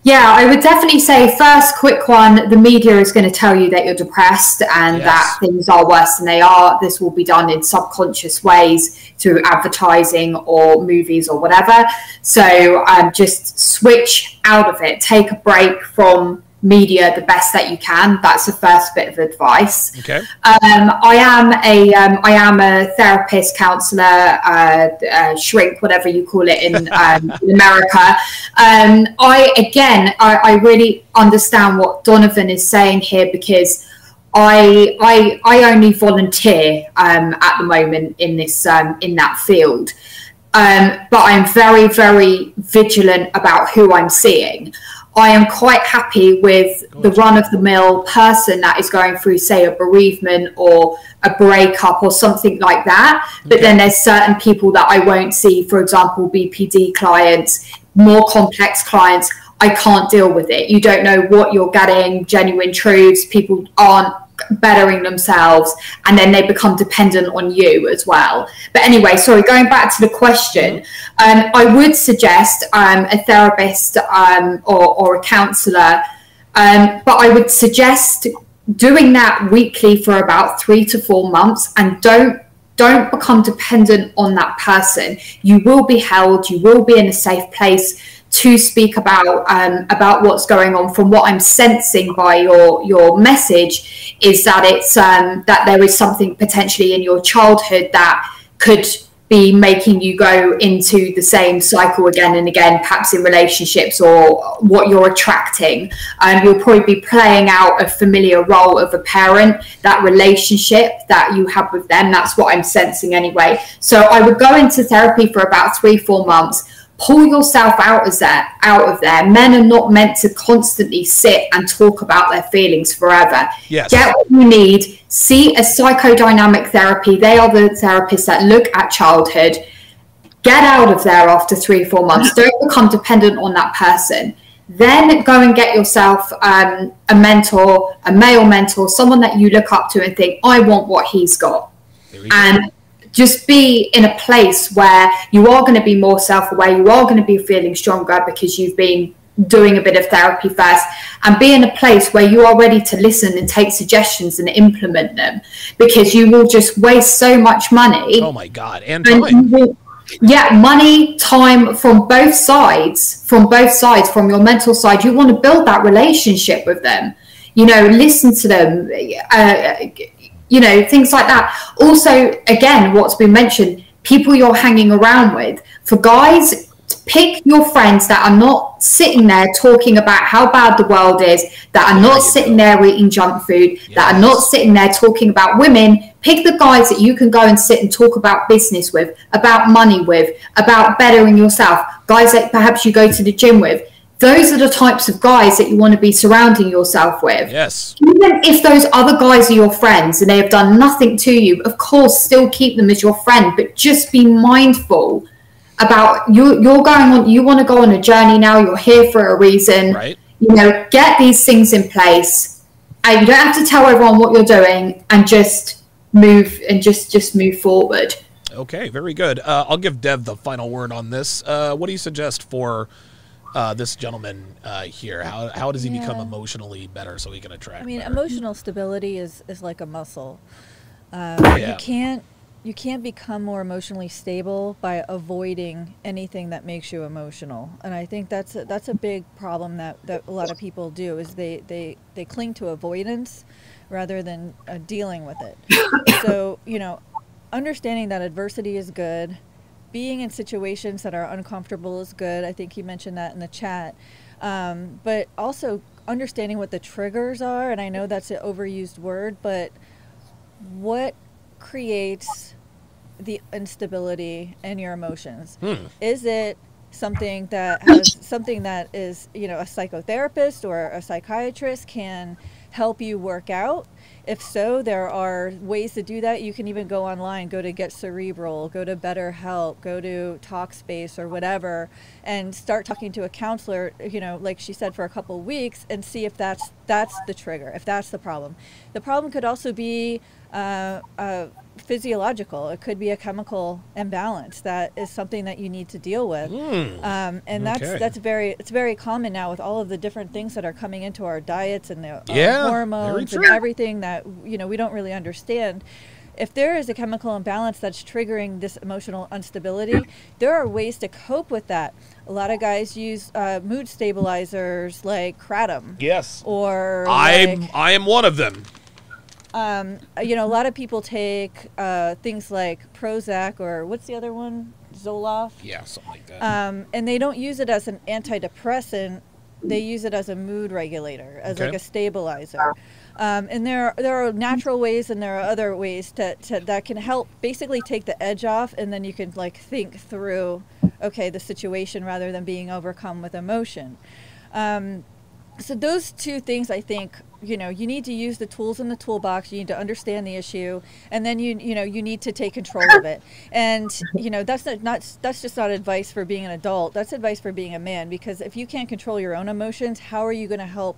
Yeah, I would definitely say first, quick one. The media is going to tell you that you're depressed and Yes. that things are worse than they are. This will be done in subconscious ways through advertising or movies or whatever. So um, just switch out of it. Take a break from media the best that you can. That's the first bit of advice. Okay. Um, I am a um, I am a therapist, counselor, uh, uh, shrink, whatever you call it in, um, in America. Um, I again, I, I really understand what Donovan is saying here because. I, I, I only volunteer um, at the moment in this um, in that field, um, but I'm very very vigilant about who I'm seeing. I am quite happy with the run of the mill person that is going through, say, a bereavement or a breakup or something like that. But then there's certain people that I won't see, for example, BPD clients, more complex clients. I can't deal with it. You don't know what you're getting, genuine truths. People aren't bettering themselves and then they become dependent on you as well. But anyway sorry going back to the question um, i would suggest um, a therapist um, or, or a counselor um, but i would suggest doing that weekly for about three to four months and don't don't become dependent on that person. You will be held you will be in a safe place to speak about um, about what's going on. From what I'm sensing by your your message, is that it's um, that there is something potentially in your childhood that could be making you go into the same cycle again and again, perhaps in relationships or what you're attracting. Um, you'll probably be playing out a familiar role of a parent, that relationship that you have with them. That's what I'm sensing anyway. So I would go into therapy for about three, four months pull yourself out of there out of there. Men are not meant to constantly sit and talk about their feelings forever. Yes. get what you need. See a psychodynamic therapy. They are the therapists that look at childhood. Get out of there after three or four months. Don't become dependent on that person. Then go and get yourself um, a mentor a male mentor someone that you look up to and think i want what he's got. You go. Just be in a place where you are going to be more self-aware you are going to be feeling stronger because you've been doing a bit of therapy first and be in a place where you are ready to listen and take suggestions and implement them because you will just waste so much money. Oh my God. And and will- yeah money time from both sides from both sides from your mental side. You want to build that relationship with them. You know listen to them. Uh, you know things like that also again what's been mentioned people you're hanging around with. For guys, pick your friends that are not sitting there talking about how bad the world is, that are not sitting there eating junk food, that are not sitting there talking about women. Pick the guys that you can go and sit and talk about business with, about money with, about bettering yourself, guys that perhaps you go to the gym with. Those are the types of guys that you want to be surrounding yourself with. Yes. Even if those other guys are your friends and they have done nothing to you, of course, still keep them as your friend, but just be mindful about you. You're going on. You want to go on a journey now. You're here for a reason. Right. You know, get these things in place, and you don't have to tell everyone what you're doing, and just move and just just move forward. Okay, very good. Uh, I'll give Dev the final word on this. Uh, what do you suggest for uh, this gentleman uh, here? How, how does he become emotionally better so he can attract? I mean, better? emotional stability is, is like a muscle. Um, Yeah. You can't you can't become more emotionally stable by avoiding anything that makes you emotional, and I think that's a, that's a big problem that, that a lot of people do is they, they, they cling to avoidance rather than uh, dealing with it. so you know, understanding that adversity is good, being in situations that are uncomfortable is good. I think you mentioned that in the chat. Um, but also understanding what the triggers are, and I know that's an overused word, but what creates the instability in your emotions? Hmm. Is it something that has something that is, you know, a psychotherapist or a psychiatrist can help you work out? If so, there are ways to do that. You can even go online, go to Get Cerebral, go to BetterHelp, go to Talkspace or whatever, and start talking to a counselor. You know, like she said, for a couple weeks, and see if that's that's the trigger, if that's the problem. The problem could also be uh, uh, physiological. It could be a chemical imbalance that is something that you need to deal with. Um, and that's Okay. that's very it's very common now with all of the different things that are coming into our diets and the uh, Yeah, hormones and everything that you know we don't really understand. If there is a chemical imbalance that's triggering this emotional instability, there are ways to cope with that. A lot of guys use uh, mood stabilizers like kratom yes. or I'm like- I am one of them. Um, you know, a lot of people take uh, things like Prozac or what's the other one? Zoloft. Yeah, something like that. Um, and they don't use it as an antidepressant. They use it as a mood regulator, as like a stabilizer. Um, and there, there are natural ways, and there are other ways to, to that can help basically take the edge off, and then you can like think through, okay, the situation rather than being overcome with emotion. Um, so those two things i think you know you need to use the tools in the toolbox you need to understand the issue and then you you know you need to take control of it and you know that's not, not that's just not advice for being an adult that's advice for being a man because if you can't control your own emotions how are you going to help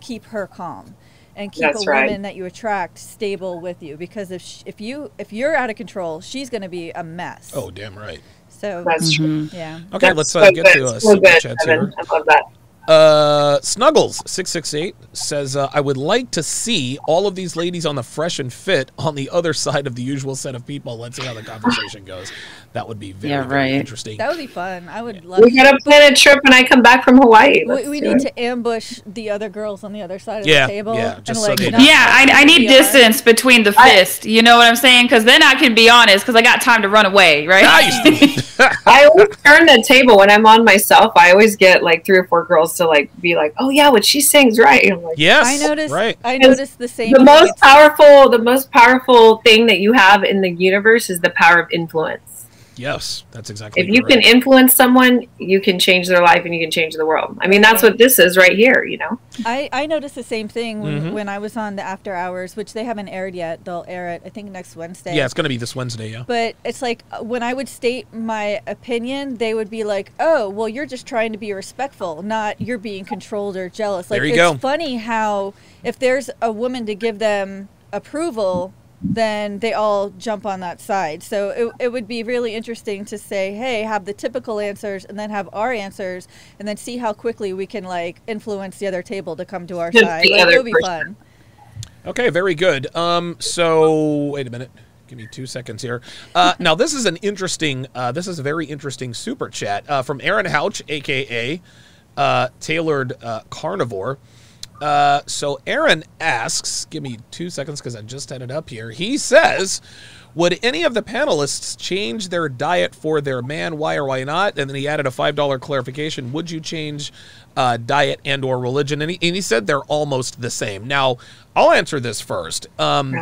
keep her calm and keep That's a right. woman that you attract stable with you because if sh- if you if you're out of control she's going to be a mess oh, damn right. so That's true. yeah Okay, That's let's so uh, get good. to uh, so super good, chats here. I love that. Uh, Snuggles six six eight says, uh, "I would like to see all of these ladies on the fresh and fit on the other side of the usual set of people. Let's see how the conversation goes. That would be very, Yeah, very right. interesting. that would be fun i would love We gotta plan a trip when I come back from Hawaii. We, Let's we do need it. to ambush the other girls on the other side of Yeah, the table. yeah, and just so like, they not know. Yeah, I, I need we are. distance between the fist. You know what I'm saying? Because then I can be honest. Because I got time to run away, right? Nice. I always turn the table when I'm on myself. I always get like three or four girls to like be like, "Oh yeah, what she sings right." I'm like, yes, I noticed. Right. I noticed the same. the most It's- powerful, the most powerful thing that you have in the universe is the power of influence. Yes, that's exactly. If you can influence someone, you can change their life and you can change the world. I mean, that's what this is right here. You know. I, I noticed the same thing when, Mhm. when I was on the After Hours, which they haven't aired yet. They'll air it, I think, next Wednesday. yeah, it's going to be this Wednesday. Yeah. But it's like uh, when I would state my opinion, they would be like, "Oh, well, you're just trying to be respectful, not you're being controlled or jealous." Like There you it's go. funny how if there's a woman to give them approval, then they all jump on that side. So it, it would be really interesting to say, "Hey, have the typical answers and then have our answers and then see how quickly we can like influence the other table to come to our The side." Like, it would be person. fun. Okay, very good. Um, so wait a minute. Give me two seconds here. Uh, now this is an interesting. Uh, this is a very interesting super chat uh, from Aaron Houch, aka uh, Tailored uh, Carnivore. Uh, so Aaron asks, give me two seconds because I just it up here. He says, would any of the panelists change their diet for their man? Why or why not? And then he added a five dollar clarification. Would you change uh, diet and or religion? And he, and he said they're almost the same. Now, I'll answer this first. Um,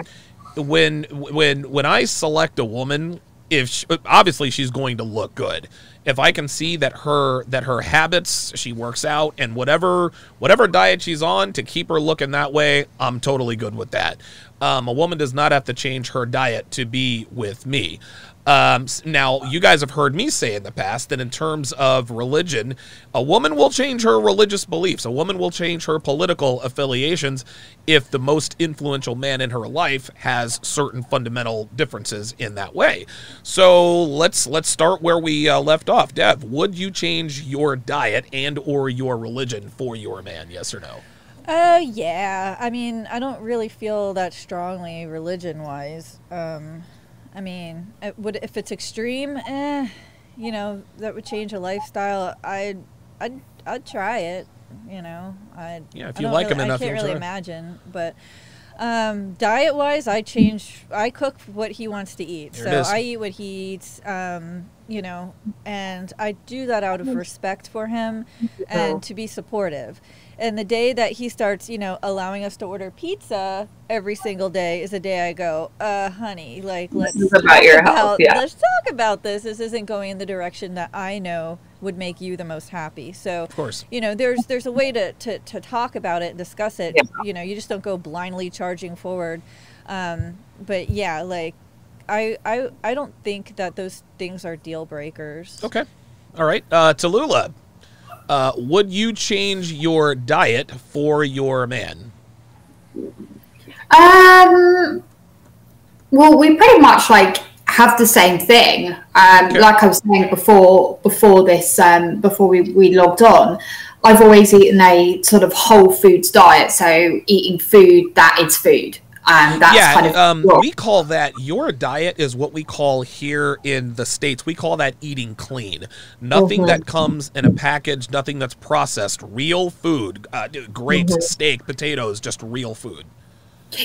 when when when I select a woman, if she, obviously she's going to look good. If I can see that her that her habits, she works out, and whatever whatever diet she's on to keep her looking that way, I'm totally good with that. Um, a woman does not have to change her diet to be with me. Um, now, you guys have heard me say in the past that in terms of religion, a woman will change her religious beliefs. A woman will change her political affiliations if the most influential man in her life has certain fundamental differences in that way. So let's let's start where we uh, left off. Dev, would you change your diet and or your religion for your man? Yes or no? Uh, yeah. I mean, I don't really feel that strongly religion-wise. Um, I mean, it would if it's extreme, eh, you know, that would change a lifestyle. I'd, I'd, I'd try it. You know, I. Yeah, if you like really, him enough, I can't really try. imagine, but. Um, diet wise, I change. I cook what he wants to eat, There so is. I eat what he eats. Um, you know, and I do that out of respect for him and to be supportive. And the day that he starts, you know, allowing us to order pizza every single day is the day I go, uh, honey, like let's is about your talk health, about- yeah. Let's talk about this. This isn't going in the direction that I know would make you the most happy. So, Of course. you know, there's there's a way to, to, to talk about it and discuss it. Yeah. You know, you just don't go blindly charging forward. Um, but yeah, like I, I I don't think that those things are deal breakers. Okay. All right. Uh, Tallulah, uh, would you change your diet for your man? Um, well, we pretty much like have the same thing. Um, Okay. like I was saying before, before this, um, before we, we logged on, I've always eaten a sort of whole foods diet. So eating food that is food. Um, that's yeah, kind of um, we call that your diet is what we call here in the states. We call that eating clean. Nothing Mhm. that comes in a package, nothing that's processed. Real food, uh, great Mhm. steak, potatoes, just real food.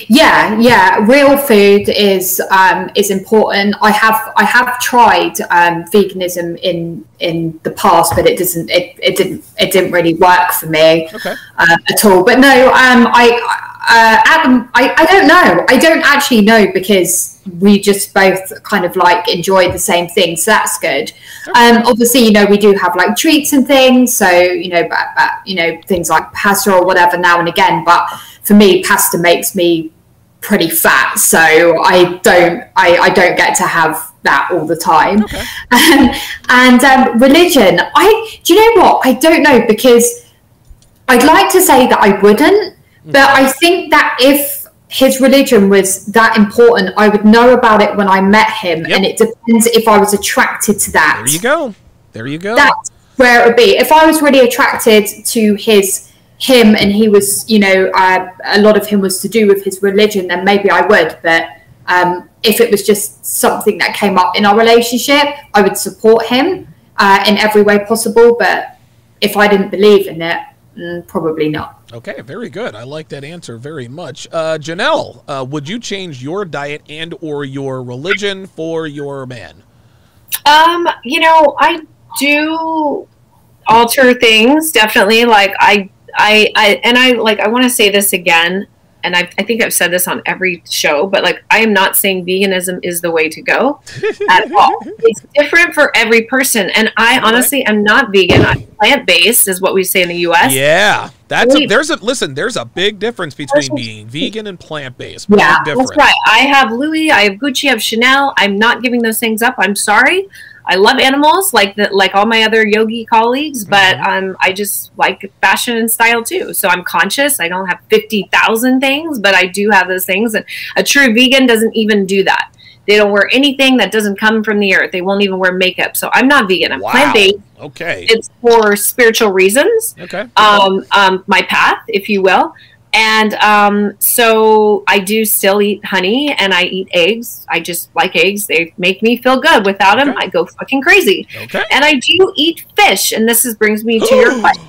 Yeah, yeah. Real food is um, is important. I have I have tried um, veganism in in the past, but it doesn't it, it didn't it didn't really work for me Okay. uh, at all. But no, um, I uh, Adam, I I don't know. I don't actually know because we just both kind of like enjoy the same thing, so that's good. Um, obviously, you know, we do have like treats and things, so you know, but, but you know, things like pasta or whatever now and again. But for me, pasta makes me pretty fat, so I don't, I, I don't get to have that all the time. Um, and um, religion, I, do you know what? I don't know because I'd like to say that I wouldn't, but I think that if his religion was that important, I would know about it when I met him, Yep. and it depends if I was attracted to that. There you go. There you go. That's where it would be. If I was really attracted to his him, and he was, you know, uh, a lot of him was to do with his religion, then maybe I would. But um, if it was just something that came up in our relationship, I would support him uh, in every way possible. But if I didn't believe in it, mm, probably not. Okay, very good. I like that answer very much. Uh, Jennelle, uh, would you change your diet and or your religion for your man? Um, you know, I do alter things definitely. Like I, I, I, and I like. I want to say this again, and I, I think I've said this on every show, but like, I am not saying veganism is the way to go at all. It's different for every person, and I honestly am not vegan. I'm plant based, is what we say in the U.S. Yeah, that's a, there's a listen. There's a big difference between being vegan and plant based. Yeah, big That's right. I have Louis, I have Gucci, I have Chanel. I'm not giving those things up. I'm sorry. I love animals like the, like all my other yogi colleagues, but Mm-hmm. um, I just like fashion and style too. So I'm conscious. I don't have fifty thousand things, but I do have those things. And a true vegan doesn't even do that. They don't wear anything that doesn't come from the earth. They won't even wear makeup. So I'm not vegan. I'm Wow. plant based. Okay. It's for spiritual reasons okay. um, um, my path, if you will. And um, so I do still eat honey and I eat eggs. I just like eggs. They make me feel good. Without them, I go fucking crazy. Okay. And I do eat fish. And this is, brings me to your question.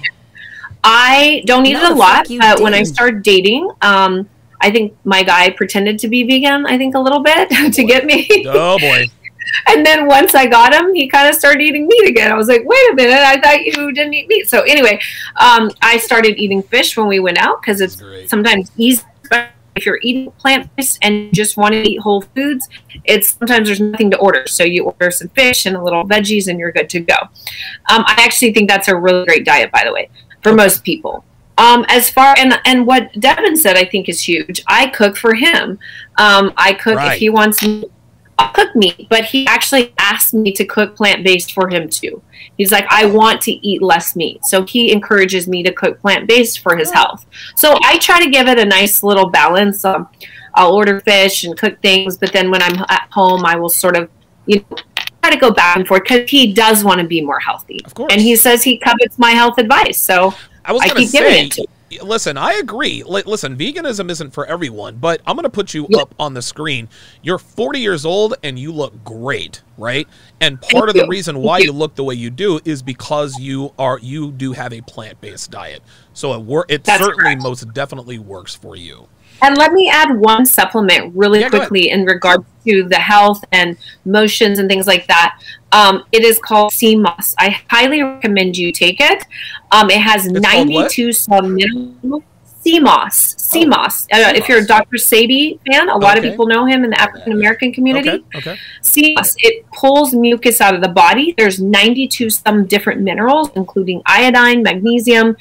I don't eat No, it a lot, fuck you but when I didn't. started dating, um, I think my guy pretended to be vegan. I think a little bit to get me, Oh boy. and then once I got him, he kind of started eating meat again. I was like, wait a minute, I thought you didn't eat meat. So anyway, um, I started eating fish when we went out because it's Great. sometimes easy. If you're eating plant based and just want to eat whole foods, it's sometimes there's nothing to order. So you order some fish and a little veggies, and you're good to go. Um, I actually think that's a really great diet, by the way, for most people. Um, as far and and what Devon said, I think is huge. I cook for him. Um, I cook Right. if he wants. Cook meat, but he actually asked me to cook plant based for him too. He's like, I want to eat less meat, so he encourages me to cook plant based for his health. So I try to give it a nice little balance. Um, I'll order fish and cook things, but then when I'm at home, I will sort of, you know, try to go back and forth because he does want to be more healthy. Of course. And he says he covets my health advice. So I was I keep giving say, it to listen, I agree. Li- listen, veganism isn't for everyone, but I'm going to put you Yeah. up on the screen. You're 40 years old and you look great, right? And part of the reason why you. you look the way you do is because you are you do have a plant-based diet. So it wor- it That's certainly correct. most definitely works for you. And let me add one supplement really Yeah, quickly in regards to the health and motions and things like that. Um, it is called sea moss. I highly recommend you take it. Um, it has It's 92 some mineral sea moss. CMOS. Uh, if you're a Dr. Sebi fan, a lot Okay. of people know him in the African American community. Okay. Okay. sea moss, it pulls mucus out of the body. There's 92 some different minerals, including iodine, magnesium.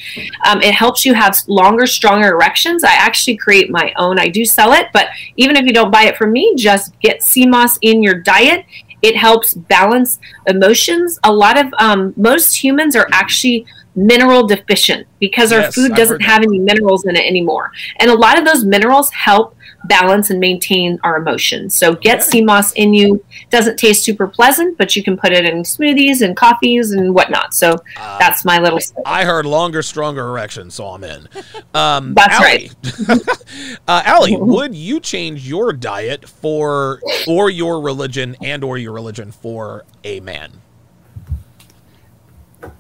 Um, it helps you have longer, stronger erections. I actually create my own. I do sell it, but even if you don't buy it from me, just get sea moss in your diet. It helps balance emotions. A lot of um, most humans are actually mineral deficient because our Yes, food doesn't have any minerals in it anymore. And a lot of those minerals help balance and maintain our emotions. So get Okay. moss in you. Doesn't taste super pleasant, but you can put it in smoothies and coffees and whatnot. So Uh, that's my little. I heard longer, stronger erections, so I'm in. Um, That's Allie, uh, Allie, would you change your diet for or your religion and or your religion for a man?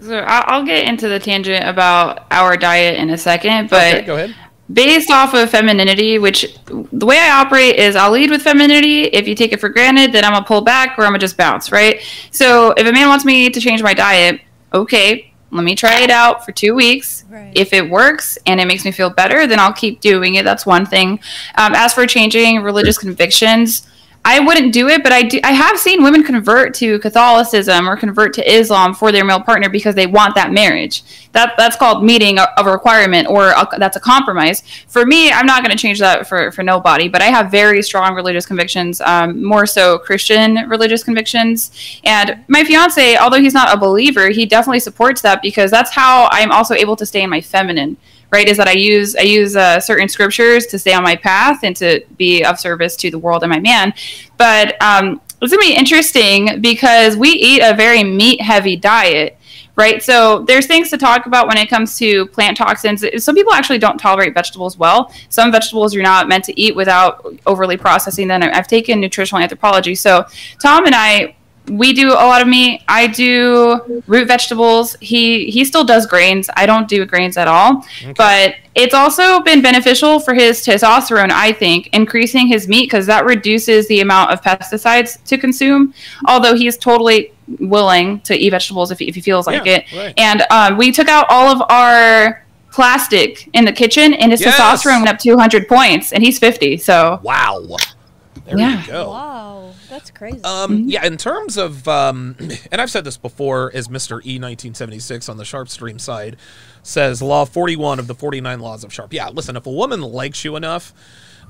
So I'll, I'll get into the tangent about our diet in a second, but okay, go ahead. based off of femininity, which the way I operate is I'll lead with femininity. If you take it for granted, then I'm gonna pull back or I'm gonna just bounce, right? So if a man wants me to change my diet, okay, let me try it out for two weeks. Right. If it works and it makes me feel better, then I'll keep doing it. That's one thing. Um, as for changing religious convictions, I wouldn't do it, but I do. I have seen women convert to Catholicism or convert to Islam for their male partner because they want that marriage. That that's called meeting a, a requirement, or a, that's a compromise. For me, I'm not going to change that for for nobody. But I have very strong religious convictions, um, more so Christian religious convictions. And my fiance, although he's not a believer, he definitely supports that because that's how I'm also able to stay in my feminine right is that i use i use uh, certain scriptures to stay on my path and to be of service to the world and my man. But um, it's going to be interesting because we eat a very meat heavy diet right? So there's things to talk about when it comes to plant toxins. Some people actually don't tolerate vegetables well. Some vegetables you're not meant to eat without overly processing them. I've taken nutritional anthropology. So tom and i we do a lot of meat. I do root vegetables. He he still does grains. I don't do grains at all. But it's also been beneficial for his testosterone, I think, increasing his meat because that reduces the amount of pesticides to consume. Although he's totally willing to eat vegetables if he, if he feels like it. right. And um, we took out all of our plastic in the kitchen, and his Yes. testosterone went up 200 points, and he's 50. So Wow. There Yeah. you go. Wow, that's crazy. Um, yeah, in terms of, um, and I've said this before, as Mr. E 1976 on the SharpeStream side says, Law 41 of the 49 Laws of Sharpe. Yeah, listen, if a woman likes you enough,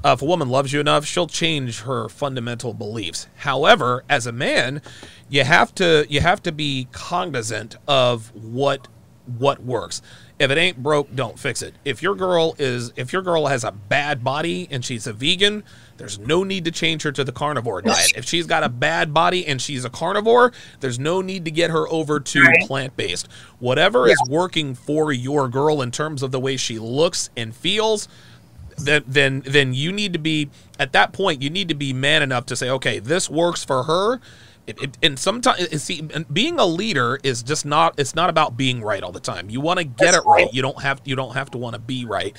uh, if a woman loves you enough, she'll change her fundamental beliefs. However, as a man, you have to you have to be cognizant of what what works. If it ain't broke, don't fix it. If your girl is if your girl has a bad body and she's a vegan, there's no need to change her to the carnivore diet. If she's got a bad body and she's a carnivore, there's no need to get her over to plant-based. Whatever is working for your girl in terms of the way she looks and feels, then then then you need to be at that point you need to be man enough to say okay this works for her It, it, and sometimes, see, being a leader is just not. It's not about being right all the time. You want to get That's it right. right. You don't have. You don't have to want to be right.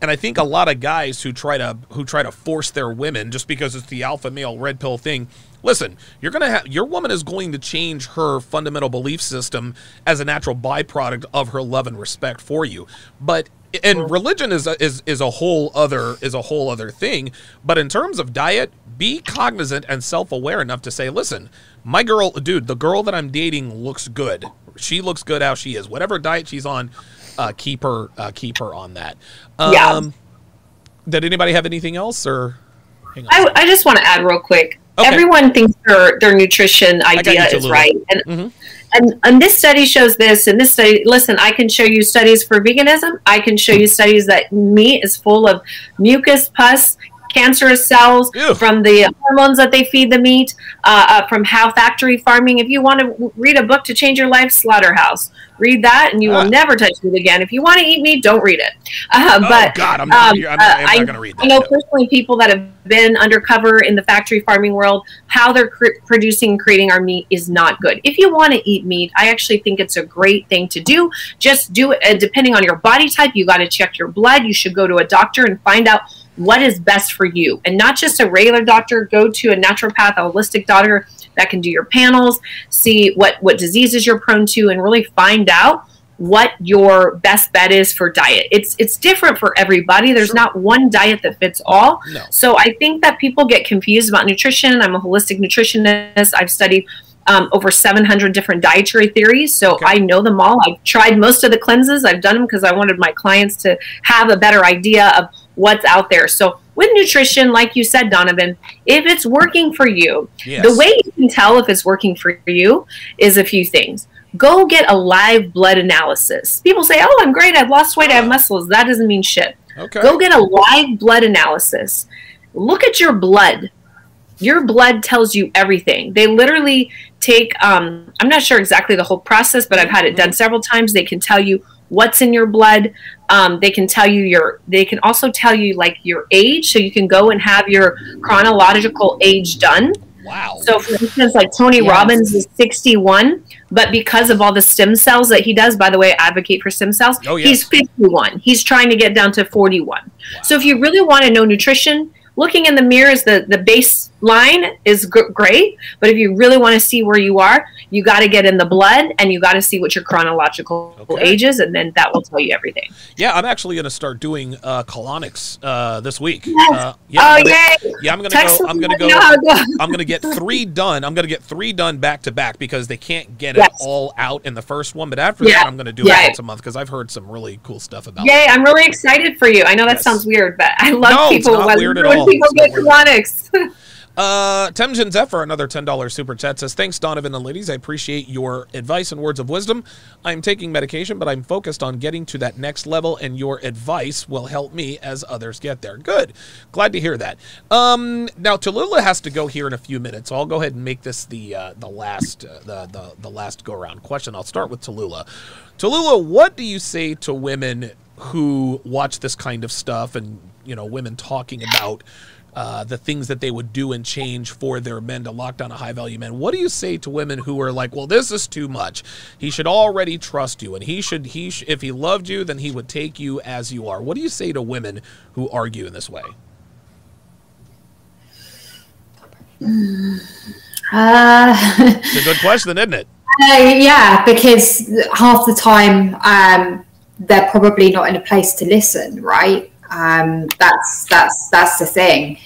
And I think a lot of guys who try to who try to force their women just because it's the alpha male red pill thing. Listen, you're gonna have your woman is going to change her fundamental belief system as a natural byproduct of her love and respect for you. But and religion is a, is is a whole other is a whole other thing. But in terms of diet, be cognizant and self aware enough to say, listen, my girl, dude, the girl that I'm dating looks good. She looks good how she is. Whatever diet she's on, uh, keep her uh, keep her on that. Um, Yeah. Did anybody have anything else or? Hang on. I, I just want to add real quick. Okay. Everyone thinks their their nutrition idea is right, and, Mhm. and and this study shows this, and this study. Listen, I can show you studies for veganism. I can show you studies that meat is full of mucus, pus, cancerous cells Ew. from the hormones that they feed the meat, uh, uh, from how factory farming. If you want to read a book to change your life, Slaughterhouse. Read that, and you Ah. will never touch meat again. If you want to eat meat, don't read it. Uh, Oh, but God, I'm not- um, I'm not- I'm not uh, gonna read that. I know no. personally people that have been undercover in the factory farming world, how they're cr- producing and creating our meat is not good. If you want to eat meat, I actually think it's a great thing to do. Just do it. Uh, depending on your body type, you got to check your blood. You should go to a doctor and find out what is best for you, and not just a regular doctor. Go to a naturopath, a holistic doctor that can do your panels, see what what diseases you're prone to, and really find out what your best bet is for diet. It's it's different for everybody. There's Sure. not one diet that fits all. No. So I think that people get confused about nutrition. I'm a holistic nutritionist. I've studied um, over 700 different dietary theories, so Okay. I know them all. I've tried most of the cleanses. I've done them because I wanted my clients to have a better idea of what's out there. So with nutrition, like you said, Donovan, if it's working for you, Yes. the way you can tell if it's working for you is a few things. Go get a live blood analysis. People say, "Oh, I'm great. I've lost weight. I have muscles." That doesn't mean shit. Okay. Go get a live blood analysis. Look at your blood. Your blood tells you everything. They literally take, um, I'm not sure exactly the whole process, but I've had it done several times. They can tell you what's in your blood. Um, they can tell you your, they can also tell you like your age. So you can go and have your chronological age done. wow. So, for instance, like Tony Yes. Robbins is 61, but because of all the stem cells that he does, by the way, I advocate for stem cells, Oh, yes. he's 51. He's trying to get down to 41. So, if you really want to know nutrition, looking in the mirror is the, the baseline is gr- great. But if you really want to see where you are, you got to get in the blood and you got to see what your chronological Okay. age is, and then that will tell you everything. Yeah, I'm actually going to start doing uh, colonics uh, this week. Yes. Uh, yeah, oh, yay! yeah, I'm going to go. I'm going to go. me know how it goes. I'm going to get three done. I'm going to get three done back to back because they can't get Yes. it all out in the first one. But after Yeah. that, I'm going to do Yeah. it once a month because I've heard some really cool stuff about. It. Yay, I'm really excited for you. I know that Yes. sounds weird, but I love No, it's people not when, weird at all. People It's get colonics. Uh, Temjin Zephyr, another $10 super chat says, Thanks, Donovan and ladies. I appreciate your advice and words of wisdom. I'm taking medication, but I'm focused on getting to that next level, and your advice will help me as others get there. Good. Glad to hear that. Um, now, Tallulah has to go here in a few minutes, so I'll go ahead and make this the uh, the last uh, the, the, the last go around question. I'll start with Tallulah. Tallulah, what do you say to women who watch this kind of stuff and, you know, women talking about uh, the things that they would do and change for their men to lock down a high value man. What do you say to women who are like, "Well, this is too much. He should already trust you, and he should he sh- if he loved you, then he would take you as you are." What do you say to women who argue in this way? Uh, It's a good question, isn't it? Uh, yeah, because half the time um, they're probably not in a place to listen, right? Um, that's that's that's the thing.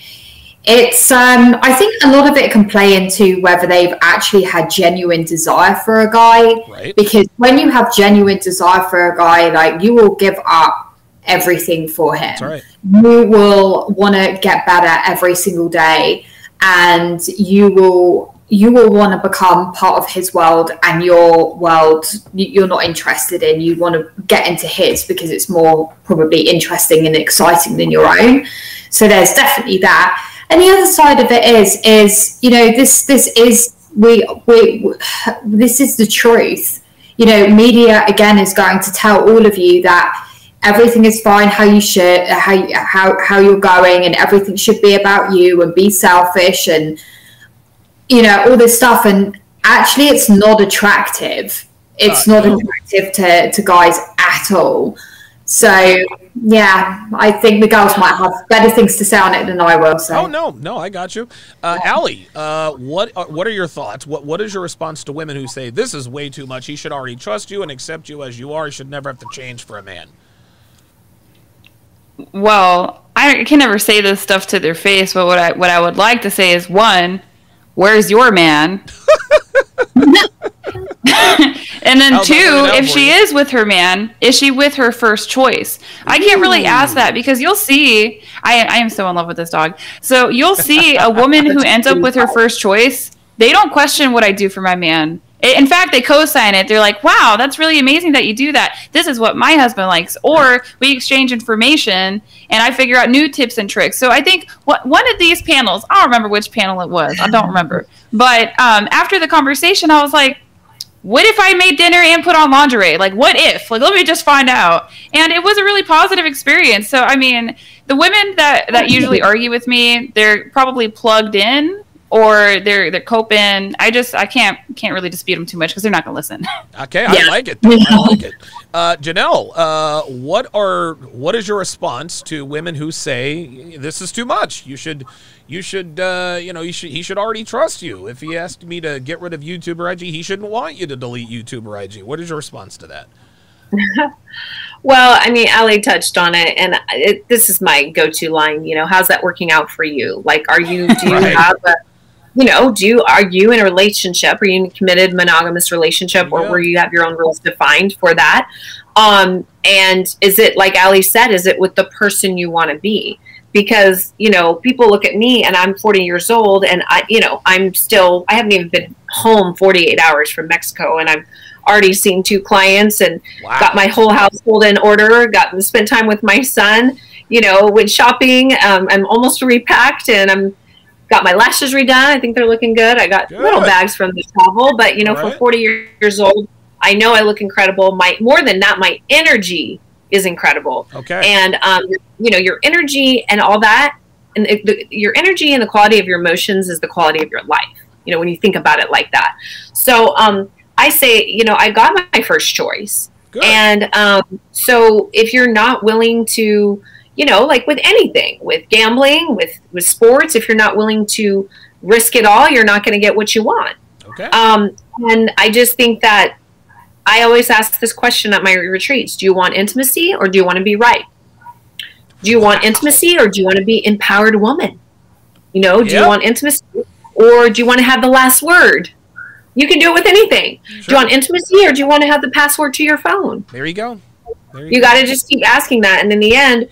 It's um, I think a lot of it can play into whether they've actually had genuine desire for a guy. Right. Because when you have genuine desire for a guy, like you will give up everything for him right. you will want to get better every single day and you will you will want to become part of his world and your world you're not interested in you want to get into his because it's more probably interesting and exciting than your own. So there's definitely that. And the other side of it is is you know this this is we we this is the truth. You know media again is going to tell all of you that everything is fine how you should how how how you're going and everything should be about you and be selfish and you know, all this stuff, and actually, it's not attractive. It's Uh, not no. attractive to, to guys at all. So, yeah, I think the girls might have better things to say on it than I will. So, Oh no, no, I got you, uh, Allie. Uh, what uh, what are your thoughts? What what is your response to women who say this is way too much? He should already trust you and accept you as you are. He should never have to change for a man. Well, I can never say this stuff to their face, but what I what I would like to say is one, where's your man? and then that two, if she you? is with her man, is she with her first choice? I can't really ask that because you'll see. I I am so in love with this dog. So you'll see a woman who ends up with her first choice. They don't question what I do for my man. In fact, they co-sign it. They're like, "Wow, that's really amazing that you do that. This is what my husband likes." Or we exchange information, and I figure out new tips and tricks. So I think what one of these panels, I don't remember which panel it was. I don't remember. But um, after the conversation, I was like, what if I made dinner and put on lingerie? Like, what if? Like, let me just find out. And it was a really positive experience. So, I mean, the women that that usually argue with me, they're probably plugged in or they're they're coping. I just I can't can't really dispute them too much because they're not gonna listen. Okay, I like it. though. I like it. Uh, Jennelle, uh, what are what is your response to women who say this is too much? You should, you should, uh, you know, you should. He should already trust you. If he asked me to get rid of YouTube or IG, he shouldn't want you to delete YouTube or IG. What is your response to that? Well, I mean, Ali touched on it, and it, this is my go-to line. You know, how's that working out for you? Like, are you do you Right. have a, you know, do you are you in a relationship? Are you in a committed monogamous relationship, or Yeah. where you have your own rules defined for that? Um, and is it like Ali said? Is it with the person you want to be? Because you know, people look at me, and I'm 40 years old, and I, you know, I'm still I haven't even been home 48 hours from Mexico, and I'm already seen two clients and Wow. got my whole household in order got to spend time with my son you know went shopping um, i'm almost repacked and i'm got my lashes redone. I think they're looking good. I got little bags from the travel but you know Right. for 40 years old i know i look incredible. My more than that my energy is incredible. Okay. and um, you know your energy and all that and the, your energy and the quality of your emotions is the quality of your life you know when you think about it like that. So um, i say you know i got my first choice. Good. and um, so if you're not willing to you know like with anything with gambling with with sports if you're not willing to risk it all you're not going to get what you want okay. um, and I just think that I always ask this question at my retreats Do you want intimacy or do you want to be right? Do you want intimacy or do you want to be empowered woman? You know, do Yep. you want intimacy or do you want to have the last word? You can do it with anything. Do you want intimacy or do you want to have the password to your phone? there you go. There You got to just keep asking that. And in the end,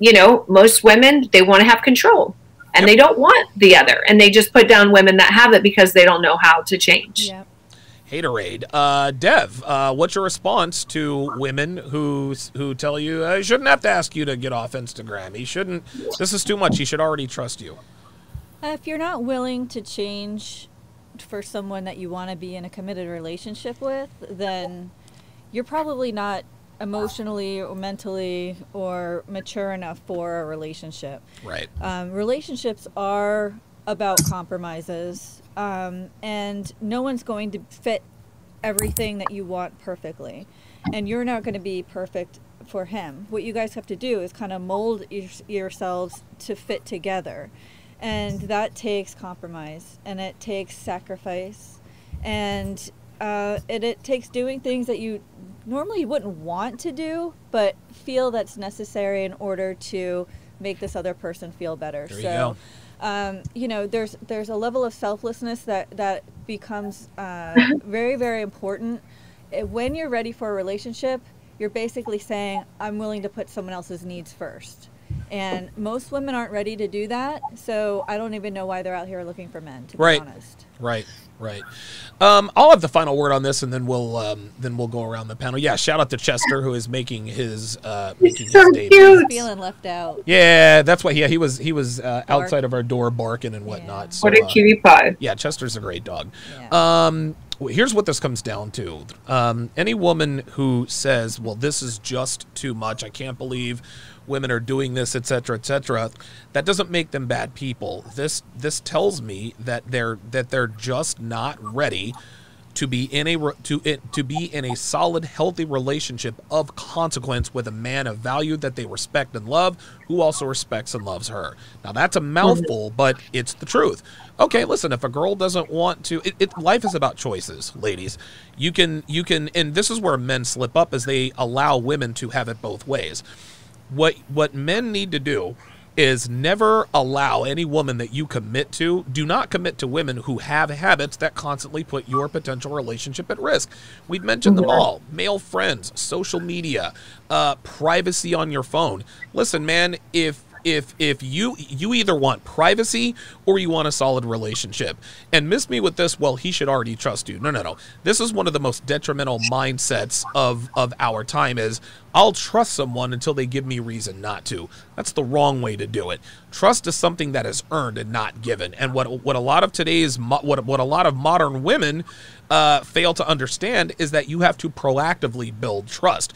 you know, most women, they want to have control and they don't want the other. And they just put down women that have it because they don't know how to change. Yep. Haterade. Uh, Dev, uh, what's your response to women who who tell you I shouldn't have to ask you to get off Instagram? He shouldn't. This is too much. He should already trust you. Uh, If you're not willing to change for someone that you want to be in a committed relationship with, then you're probably not emotionally or mentally or mature enough for a relationship. Right. Um, relationships are about compromises, um, and no one's going to fit everything that you want perfectly, and you're not going to be perfect for him. What you guys have to do is kind of mold your, yourselves to fit together, and that takes compromise and it takes sacrifice, and uh, and it takes doing things that you normally you wouldn't want to do, but feel that's necessary in order to make this other person feel better. There you so, go. um, you know, there's there's a level of selflessness that that becomes uh, very very important. Uh, When you're ready for a relationship, you're basically saying, "I'm willing to put someone else's needs first. And most women aren't ready to do that, so I don't even know why they're out here looking for men. To be honest. Right, right. Um, I'll have the final word on this, and then we'll um, then we'll go around the panel. Yeah, shout out to Chester who is making his uh, making so his debut. cute. Feeling left out. Yeah, that's why. Yeah, he was he was uh, outside of our door barking and whatnot. So, What a uh, cutie pie. yeah, Chester's a great dog. Yeah. Um, Well, here's what this comes down to. Um, any woman who says, "Well, this is just too much. I can't believe women are doing this, etc., etc." That doesn't make them bad people. This this tells me that they're that they're just not ready to be in a to it to be in a solid healthy relationship of consequence with a man of value that they respect and love who also respects and loves her. Now that's a mouthful mm-hmm. but it's the truth. Okay listen if a girl doesn't want to it, it life is about choices ladies. You can you can and this is where men slip up as they allow women to have it both ways. What what men need to do is never allow any woman that you commit to do not commit to women who have habits that constantly put your potential relationship at risk. We've mentioned them all. Male friends social media uh, privacy on your phone. Listen man if if if you you either want privacy or you want a solid relationship. And miss me with this well he should already trust you. No no no. This is one of the most detrimental mindsets of of our time is i'll trust someone until they give me reason not to. That's the wrong way to do it. Trust is something that is earned and not given. And what what a lot of today's what what a lot of modern women uh, fail to understand is that you have to proactively build trust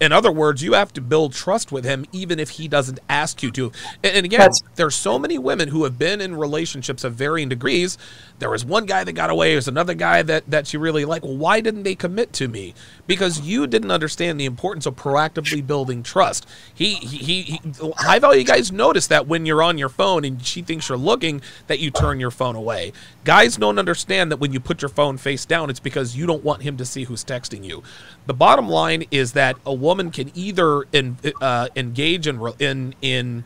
in other words, you have to build trust with him even if he doesn't ask you to. And, and again, That's- there's so many women who have been in relationships of varying degrees. There was one guy that got away. There's another guy that that she really liked. Well, why didn't they commit to me? Because you didn't understand the importance of proactively building trust. He he, he, high value guys notice that when you're on your phone and she thinks you're looking, that you turn your phone away. Guys don't understand that when you put your phone face down, it's because you don't want him to see who's texting you. The bottom line is that a woman can either in, uh, engage in in in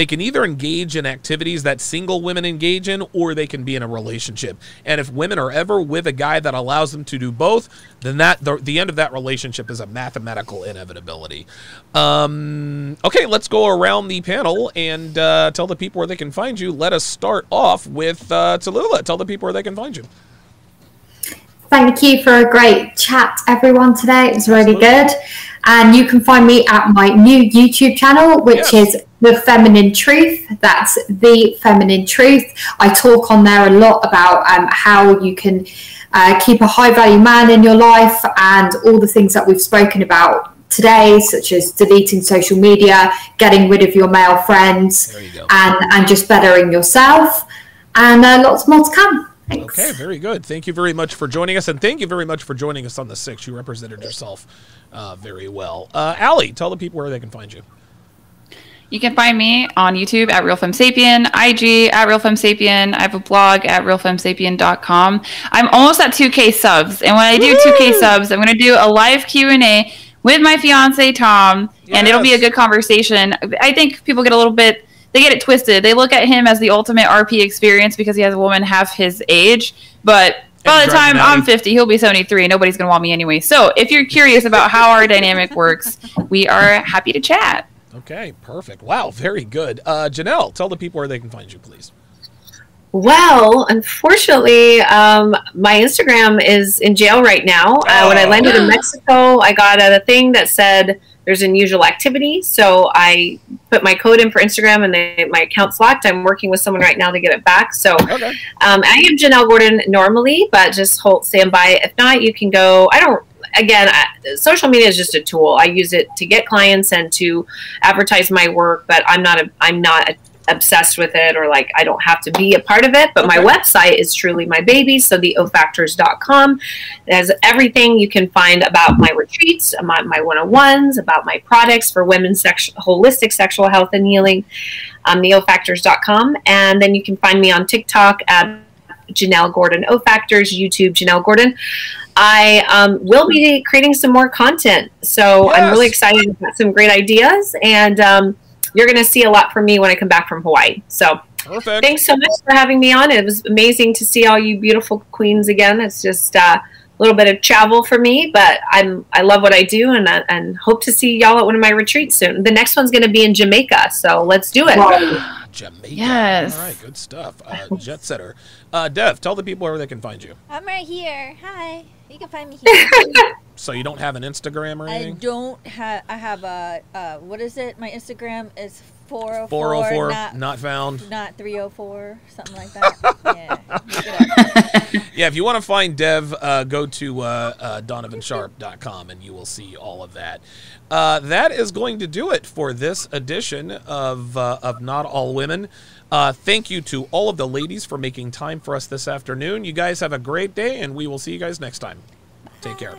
they can either engage in activities that single women engage in or they can be in a relationship and if women are ever with a guy that allows them to do both then that the, the end of that relationship is a mathematical inevitability um, okay let's go around the panel and uh, tell the people where they can find you let us start off with uh, tallulah tell the people where they can find you Thank you for a great chat, everyone, today. It was really good. And you can find me at my new YouTube channel, which Yes. is The Feminine Truth. That's The Feminine Truth. I talk on there a lot about um, how you can uh, keep a high value man in your life and all the things that we've spoken about today, such as deleting social media, getting rid of your male friends, you and, and just bettering yourself. And uh, lots more to come. Thanks. Okay, very good. Thank you very much for joining us, and thank you very much for joining us on the six. You represented yourself uh, very well. Uh, Allie, tell the people where they can find you. You can find me on YouTube at RealFemSapien, IG at RealFemSapien. I have a blog at realfemsapien.com. I'm almost at 2K subs, and when I do 2K subs, I'm going to do a live Q&A with my fiance Tom, and it'll be a good conversation. I think people get a little bit they get it twisted. They look at him as the ultimate RP experience because he has a woman half his age, but by And the time I'm 50, he'll be 73. Nobody's going to want me anyway. So, if you're curious about how our dynamic works, we are happy to chat. Okay, perfect. Wow, very good. Uh, Jennelle, tell the people where they can find you, please. Well, unfortunately, um, my Instagram is in jail right now. Uh, when I Oh. landed in Mexico, I got a thing that said there's unusual activity. So I put my code in for Instagram and they, my account's locked. I'm working with someone right now to get it back. So Okay. um, I am Jennelle Gordon normally, but just hold stand by. If not, you can go. I don't. Again, I, social media is just a tool. I use it to get clients and to advertise my work, but I'm not a. I'm not obsessed with it or like I don't have to be a part of it. But my website is truly my baby. So the ofactors.com has everything you can find about my retreats, about my one-on-ones, about my products for women's holistic sexual health and healing. Um, neofactors.com. And then you can find me on TikTok at Jennelle Gordon O Factors, YouTube Jennelle Gordon. I um, will be creating some more content. So I'm really Yes. excited about some great ideas. And um, you're going to see a lot from me when I come back from Hawaii. So Perfect. thanks so much for having me on. It was amazing to see all you beautiful queens again. It's just uh, a little bit of travel for me, but I'm I love what I do and uh, and hope to see y'all at one of my retreats soon. The next one's going to be in Jamaica, so let's do it. Wow. Jamaica. Yes. All right, good stuff. Uh, jet setter. Uh, Dev, tell the people where they can find you. I'm right here. Hi. You can find me here. So you don't have an Instagram or anything? I don't have. I have a. Uh, what is it? My Instagram is 404. 404, not, not found. not 304, something like that. yeah. Look it up. yeah, if you want to find Dev, uh, go to uh, uh, donovansharpe.com and you will see all of that. Uh, that is going to do it for this edition of, uh, of Not All Women. Uh, thank you to all of the ladies for making time for us this afternoon. You guys have a great day, and we will see you guys next time. Take care.